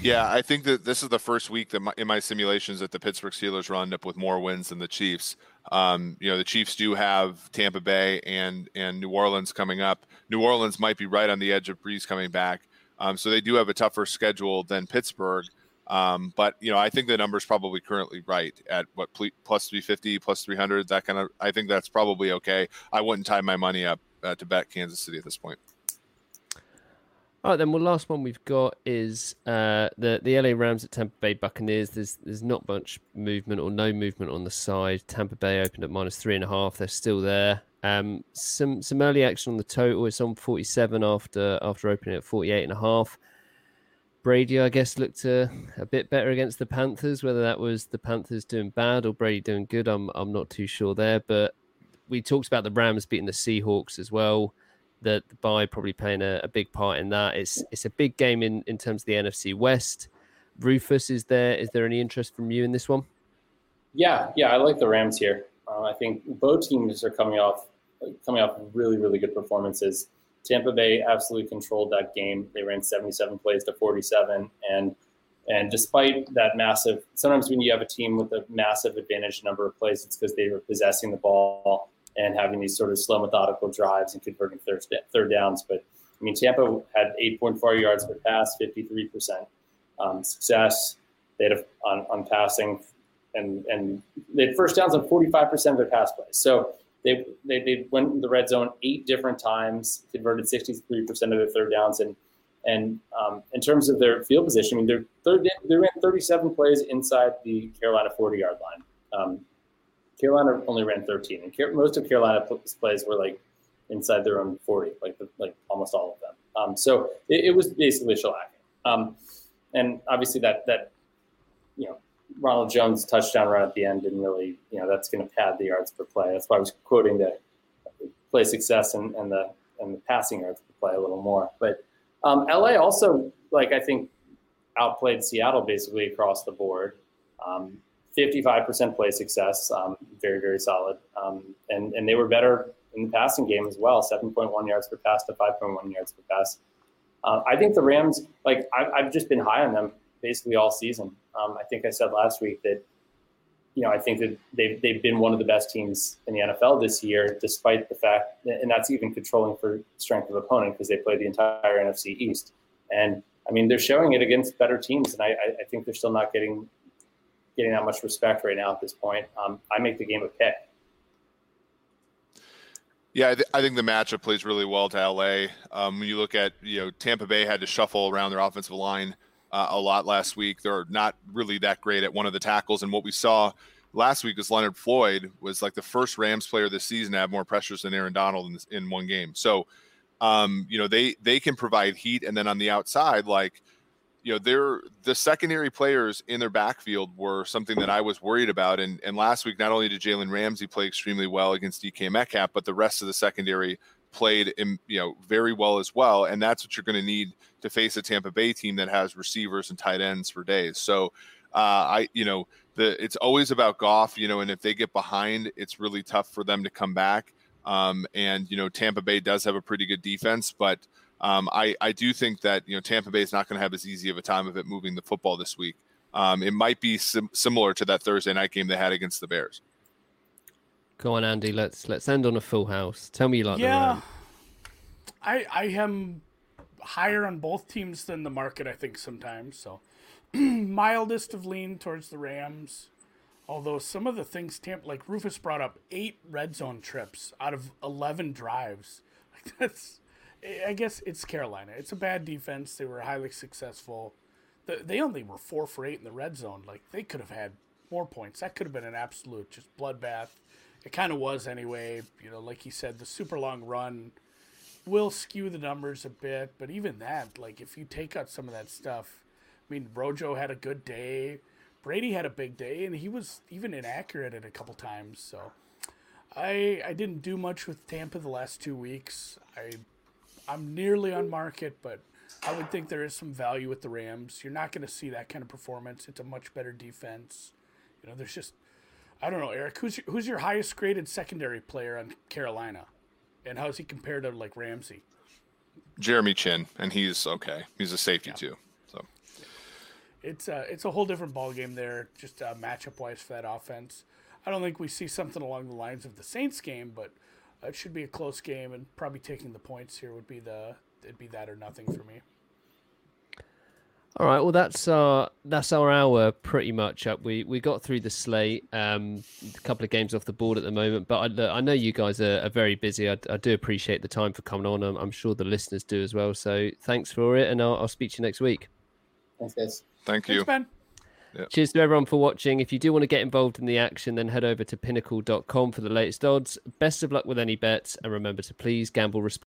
Yeah, I think that this is the first week that my, in my simulations that the Pittsburgh Steelers will end up with more wins than the Chiefs. Um, you know, the Chiefs do have Tampa Bay and and New Orleans coming up. New Orleans might be right on the edge of Brees coming back, um, so they do have a tougher schedule than Pittsburgh. Um, but you know, I think the number is probably currently right at what plus 350, plus 300. That kind of, I think that's probably okay. I wouldn't tie my money up uh, to bet Kansas City at this point. All right, then. Well, last one we've got is uh, the the LA Rams at Tampa Bay Buccaneers. There's there's not much movement or no movement on the side. Tampa Bay opened at minus three and a half. They're still there. Um, some some early action on the total. It's on 47 after after opening at 48 and a half. Brady, I guess, looked a, a bit better against the Panthers. Whether that was the Panthers doing bad or Brady doing good, I'm I'm not too sure there. But we talked about the Rams beating the Seahawks as well the bye probably playing a, a, big part in that. It's it's a big game in, in terms of the NFC West. Rufus, is there is there any interest from you in this one? Yeah, yeah, I like the Rams here. Uh, I think both teams are coming off coming off really really good performances. Tampa Bay absolutely controlled that game. They ran 77 plays to 47, and and despite that massive, sometimes when you have a team with a massive advantage number of plays, it's because they were possessing the ball and having these sort of slow, methodical drives and converting third, third downs. But I mean, Tampa had 8.4 yards per pass, 53% um, success. They had a, on, on passing, and and they had first downs on 45% of their pass plays. So they, they, they went in the red zone eight different times, converted 63% of their third downs, and and um, in terms of their field position, I mean, they're third, they ran 37 plays inside the Carolina 40 yard line. Um, Carolina only ran 13, and most of Carolina's plays were like inside their own 40, like the, like almost all of them. Um, so it, it, was basically shellacking. Um, and obviously that that you know Ronald Jones touchdown run at the end didn't really you know that's going to pad the yards per play. That's why I was quoting the play success and, and the and the passing yards per play a little more. But um, LA also like I think outplayed Seattle basically across the board. Um, 55% play success, um, very, very solid. Um, and, and they were better in the passing game as well 7.1 yards per pass to 5.1 yards per pass. Uh, I think the Rams, like, I've, I've, just been high on them basically all season. Um, I think I said last week that, you know, I think that they've, they've been one of the best teams in the NFL this year, despite the fact, and that's even controlling for strength of opponent because they play the entire NFC East. And I mean, they're showing it against better teams, and I, I think they're still not getting getting that much respect right now at this point. Um, I make the game a pick. Yeah, I, th- I, think the matchup plays really well to LA. Um, when you look at, you know, Tampa Bay had to shuffle around their offensive line uh, a lot last week. They're not really that great at one of the tackles. And what we saw last week was Leonard Floyd was like the first Rams player this season to have more pressures than Aaron Donald in, this, in one game. So, um, you know, they they can provide heat, and then on the outside, like you know, they're the secondary players in their backfield were something that I was worried about. And and last week, not only did Jalen Ramsey play extremely well against DK Metcalf, but the rest of the secondary played in, you know very well as well. And that's what you're going to need to face a Tampa Bay team that has receivers and tight ends for days. So uh, I you know the it's always about Goff, you know, and if they get behind, it's really tough for them to come back. Um, and you know, Tampa Bay does have a pretty good defense, but um, I, I do think that you know Tampa Bay is not going to have as easy of a time of it moving the football this week. Um, it might be sim- similar to that Thursday night game they had against the Bears. Go on, Andy. Let's let's end on a full house. Tell me you like yeah, I I am higher on both teams than the market. I think sometimes so. Mildest of lean towards the Rams. Although some of the things Tampa, like Rufus brought up, eight red zone trips out of eleven drives. Like that's I guess it's Carolina. It's a bad defense. They were highly successful. They only were four for eight in the red zone. Like they could have had more points. That could have been an absolute just bloodbath. It kind of was anyway. You know, like he said, the super long run will skew the numbers a bit. But even that, like if you take out some of that stuff, I mean, Rojo had a good day. Brady had a big day, and he was even inaccurate at a couple times. So I I didn't do much with Tampa the last two weeks. I I'm nearly on market, but I would think there is some value with the Rams. You're not going to see that kind of performance. It's a much better defense. You know, there's just I don't know, Eric. Who's your, who's your highest graded secondary player on Carolina, and how's he compared to like Ramsey? Jeremy Chinn, and he's okay. He's a safety yeah. too. So it's a it's a whole different ball game there, just uh, matchup wise for that offense. I don't think we see something along the lines of the Saints game, but it should be a close game, and probably taking the points here would be the it'd be that or nothing for me. All right, well that's our that's our hour pretty much up. We we got through the slate, um, a couple of games off the board at the moment, but I, I know you guys are, are very busy. I, I, do appreciate the time for coming on. I'm, I'm, sure the listeners do as well. So thanks for it, and I'll, I'll speak to you next week. Thanks, guys. Thank you. Thanks, Ben. Cheers to everyone for watching. If you do want to get involved in the action, then head over to pinnacle.com for the latest odds. Best of luck with any bets, and remember to please gamble responsibly.